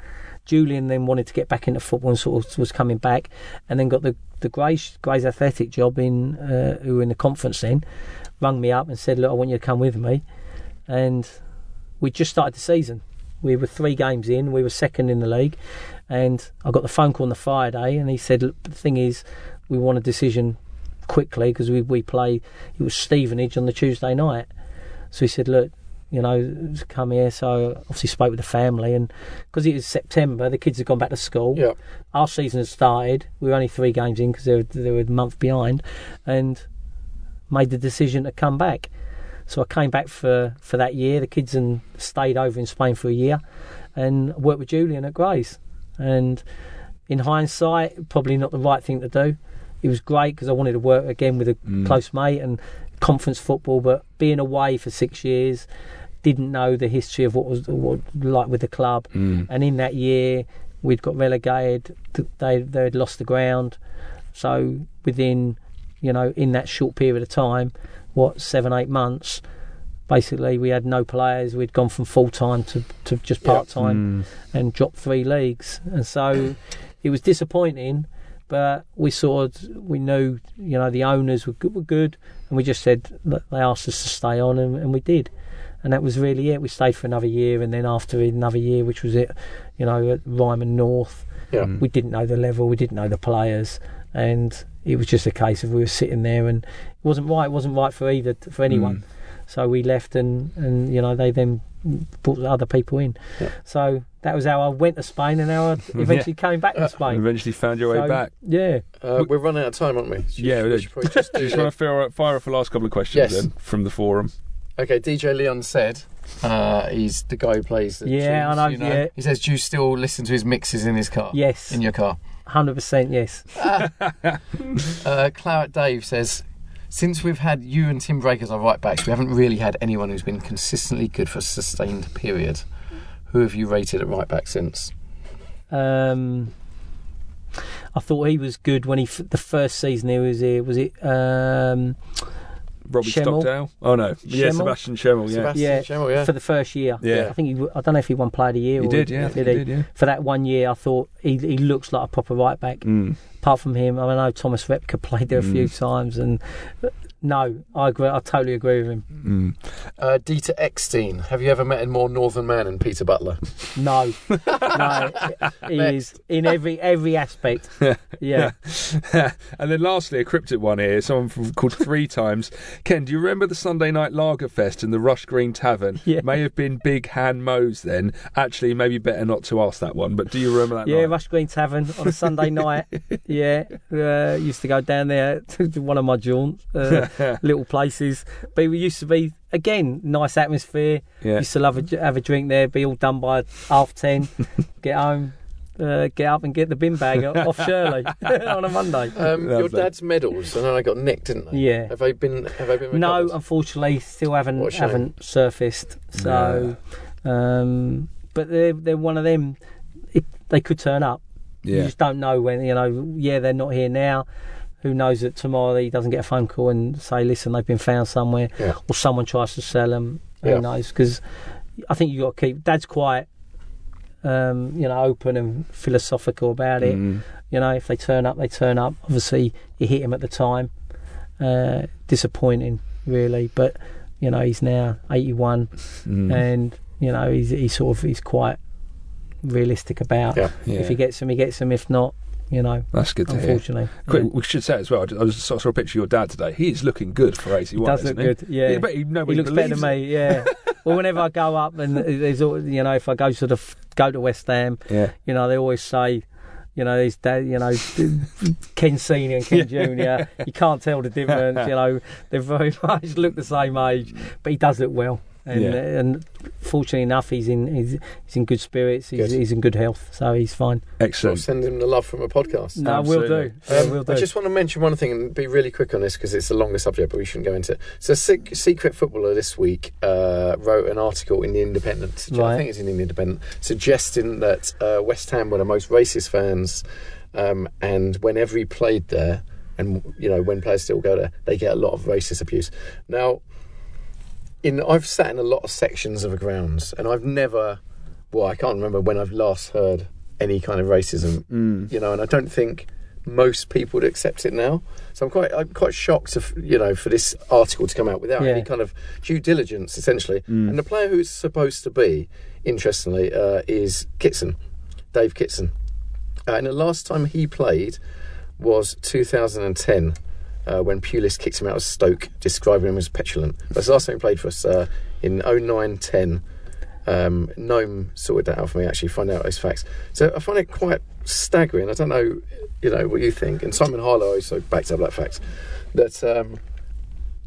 Julian then wanted to get back into football and sort of was coming back, and then got the the Grays Grays Athletic job in uh, who were in the conference then, rung me up and said, "Look, I want you to come with me," and we just started the season. We were three games in. We were second in the league, and I got the phone call on the Friday, and he said, Look, "The thing is, we want a decision quickly because we we play. It was Stevenage on the Tuesday night, so he said, "Look, you know, come here." So obviously spoke with the family, and because it was September, the kids had gone back to school. Yeah. Our season had started. We were only three games in because they were, they were a month behind, and made the decision to come back. So I came back for, for that year. The kids and stayed over in Spain for a year, and worked with Julian at Grays. And in hindsight, probably not the right thing to do. It was great because I wanted to work again with a mm. close mate and conference football, but being away for six years, didn't know the history of what was what like with the club. Mm. And in that year, we'd got relegated. They they had lost the ground. So within, you know, in that short period of time, what seven eight months, basically we had no players. We'd gone from full time to to just part time, hmm. and dropped three leagues. And so it was disappointing. But we sort of we knew, you know, the owners were good, were good, and we just said look, they asked us to stay on, and, and we did and that was really it. We stayed for another year, and then after another year, which was it, you know, at Ryman North, Yeah. Hmm. we didn't know the level, we didn't know the players, and it was just a case of we were sitting there, and it wasn't right. It wasn't right for either for anyone. So we left, and and you know they then brought other people in. Yeah. So that was how I went to Spain, and how I (laughs) eventually came back to And Spain. eventually found your way back. Yeah. Uh, we're running out of time, aren't we? Should- Yeah, we we did. should probably just Do do just want to fire, fire off the last couple of questions Yes. then from the forum? Okay, DJ Leon said uh, he's the guy who plays the Yeah, tunes, I know, you yeah. He says, do you still listen to his mixes in his car? Yes. In your car. Hundred percent. Yes. (laughs) Uh, Claret Dave says, since we've had you and Tim Breacker as our right backs, we haven't really had anyone who's been consistently good for a sustained period. Who have you rated at right back since? Um, I thought he was good when he the first season he was here. Was it? Um, Robbie Schemmel. Stockdale? Oh no, yeah, Schemmel? Sebastian Schemmel. Yeah, Sebastian yeah, Schemmel, yeah. for the first year. Yeah. I think he. w- I don't know if he won Player of the Year. he or did. Yeah, I think he did. Yeah. For that one year, I thought he he looks like a proper right back. Mm. Apart from him, I, mean, I know Thomas Repka played there a few Mm. times, and No, I agree. I totally agree with him. Uh, Dieter Eckstein. Have you ever met a more northern man than Peter Butler? No, (laughs) no, he is in every every aspect. (laughs) Yeah, (laughs) and then lastly, a cryptic one here. Someone from, called three times. Ken, do you remember the Sunday night Lagerfest in the Rush Green Tavern? Yeah. May have been Big Han Mo's then. Actually, maybe better not to ask that one. But do you remember that? yeah. night? Rush Green Tavern on a Sunday night. Yeah, uh, used to go down there to one of my jaunts, uh, (laughs) little places. But it used to be again nice atmosphere. Yeah. Used to love a, have a drink there. Be all done by half ten. (laughs) get home. Uh, get up and get the bin bag (laughs) off Shirley on a Monday. Um, your dad's medals, and then I got nicked, didn't they? Yeah. Have they been? Have they been? No, recovered? unfortunately, still haven't What a shame. haven't surfaced. So, um, but they're they're one of them. It, they could turn up. Yeah. You just don't know when. You know, yeah, they're not here now. Who knows that tomorrow he doesn't get a phone call and say, "Listen, they've been found somewhere," Yeah. or someone tries to sell them. Who Yeah. knows? Because I think you got to keep. Dad's quite, um, you know, open and philosophical about it. Mm. You know, if they turn up, they turn up. Obviously, you hit him at the time. Uh, disappointing, really. But you know, he's now 81, Mm. and you know, he's he's sort of he's quite realistic about. Yeah. Yeah. If he gets him, he gets him. If not, you know, That's good to hear. unfortunately, Quick, yeah. we should say as well. I just- I was saw saw a picture of your dad today. He is looking good for eighty he does look good. Yeah, but he, he looks better than me. Yeah. (laughs) well, whenever I go up and there's you know, if I go sort of go to West Ham. Yeah. you know, they always say. You know, his dad, you know, (laughs) Ken Senior and Ken (laughs) Junior. You can't tell the difference. You know, they very much look the same age, but he does look well. And, Yeah. and fortunately enough, he's in he's, he's in good spirits. He's, Good. he's in good health, so he's fine. I'll Excellent. send him the love from a podcast. No, we'll do. Absolutely. Yeah, Um, we'll do. I just want to mention one thing and be really quick on this because it's a longer subject, but we shouldn't go into it. So, Sec- Secret Footballer this week uh, wrote an article in the Independent. sugge- I think it's in the Independent, suggesting that uh, West Ham were the most racist fans, um, and whenever he played there, and you know when players still go there, they get a lot of racist abuse. Now, in I've sat in a lot of sections of the grounds, and I've never, well, I can't remember when I've last heard any kind of racism Mm. you know, and I don't think most people would accept it now. So I'm quite, I'm quite shocked, of, you know, for this article to come out without Yeah. any kind of due diligence, essentially. And the player who's supposed to be, interestingly, uh, is Kitson, Dave Kitson. Uh, and the last time he played was 2010. Uh, when Pulis kicked him out of Stoke, describing him as petulant. That's the last time he played for us uh, in 09 10. Um, Gnome sorted that out for me, actually, find out those facts. So I find it quite staggering. I don't know, you know, what you think. And Simon Harlow also backed up that fact that um,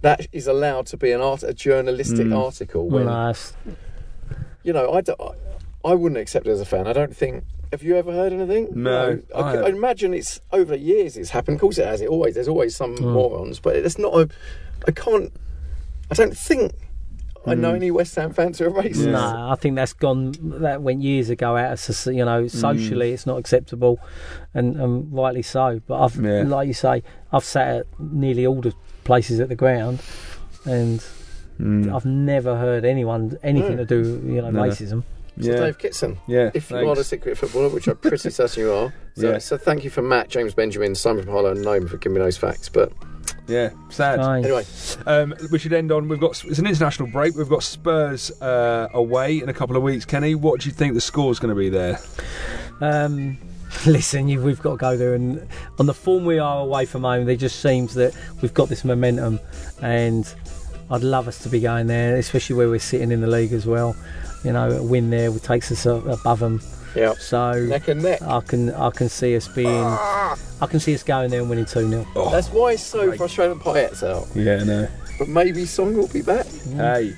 that is allowed to be an art, a journalistic article. When No, it's- you know, I, don't- I, I wouldn't accept it as a fan. I don't think. Have you ever heard anything? No, I, I- I imagine it's over the years it's happened. Of course, it has. It always. There's always some hmm. morons, but it's not a. I can't. I don't think. I know hmm. any West Ham fans who are racist. No, I think that's gone. That went years ago out of soc- you know hmm. socially, it's not acceptable, and, and rightly so. But I've, Yeah. like you say, I've sat at nearly all the places at the ground, and Mm. I've never heard anyone anything No. to do with you know No. racism. So Yeah. Dave Kitson. Yeah. If you thanks. are a secret footballer, which I'm pretty (laughs) certain you are, so, Yeah. so thank you for Matt, James Benjamin, Simon Harlow, and Gnome for giving me those facts. But Yeah. Sad. Fine. anyway, Um, we should end on. We've got it's an international break. We've got Spurs uh, away in a couple of weeks. Kenny, what do you think the score's going to be there? Um, listen, you, we've got to go there, and on the form we are away from home, it just seems that we've got this momentum, and I'd love us to be going there, especially where we're sitting in the league as well. You know, a win there would takes us above them. yeah, So neck and neck. I can I can see us being ah. I can see us going there and winning two 0 That's why it's so frustrating. Payet's out, Yeah, no. but maybe Song will be back. Mm. Hey.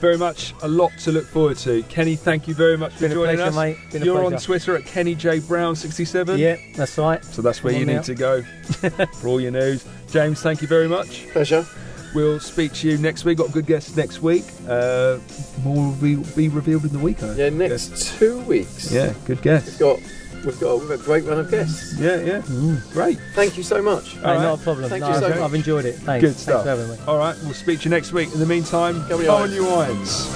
Very much a lot to look forward to. Kenny, thank you very much for Been a joining pleasure, us. mate. Been You're on pleasure. Twitter at Kenny J Brown 67. Yeah, that's right. So that's where Come you need now. to go (laughs) for all your news. James, thank you very much. Pleasure. We'll speak to you next week. Got a good guests next week. Uh, more will be, be revealed in the week. I Yeah, next two weeks. Yeah, good guests. we've got we've got we've got a great run of guests. Yeah, yeah. Great. Thank you so much. Hey, right. not a problem. Thank No, you so I've, much. I've enjoyed it. Thanks. Good Thanks stuff. for having me. All right, we'll speak to you next week. In the meantime, Go on your go irons. on your irons.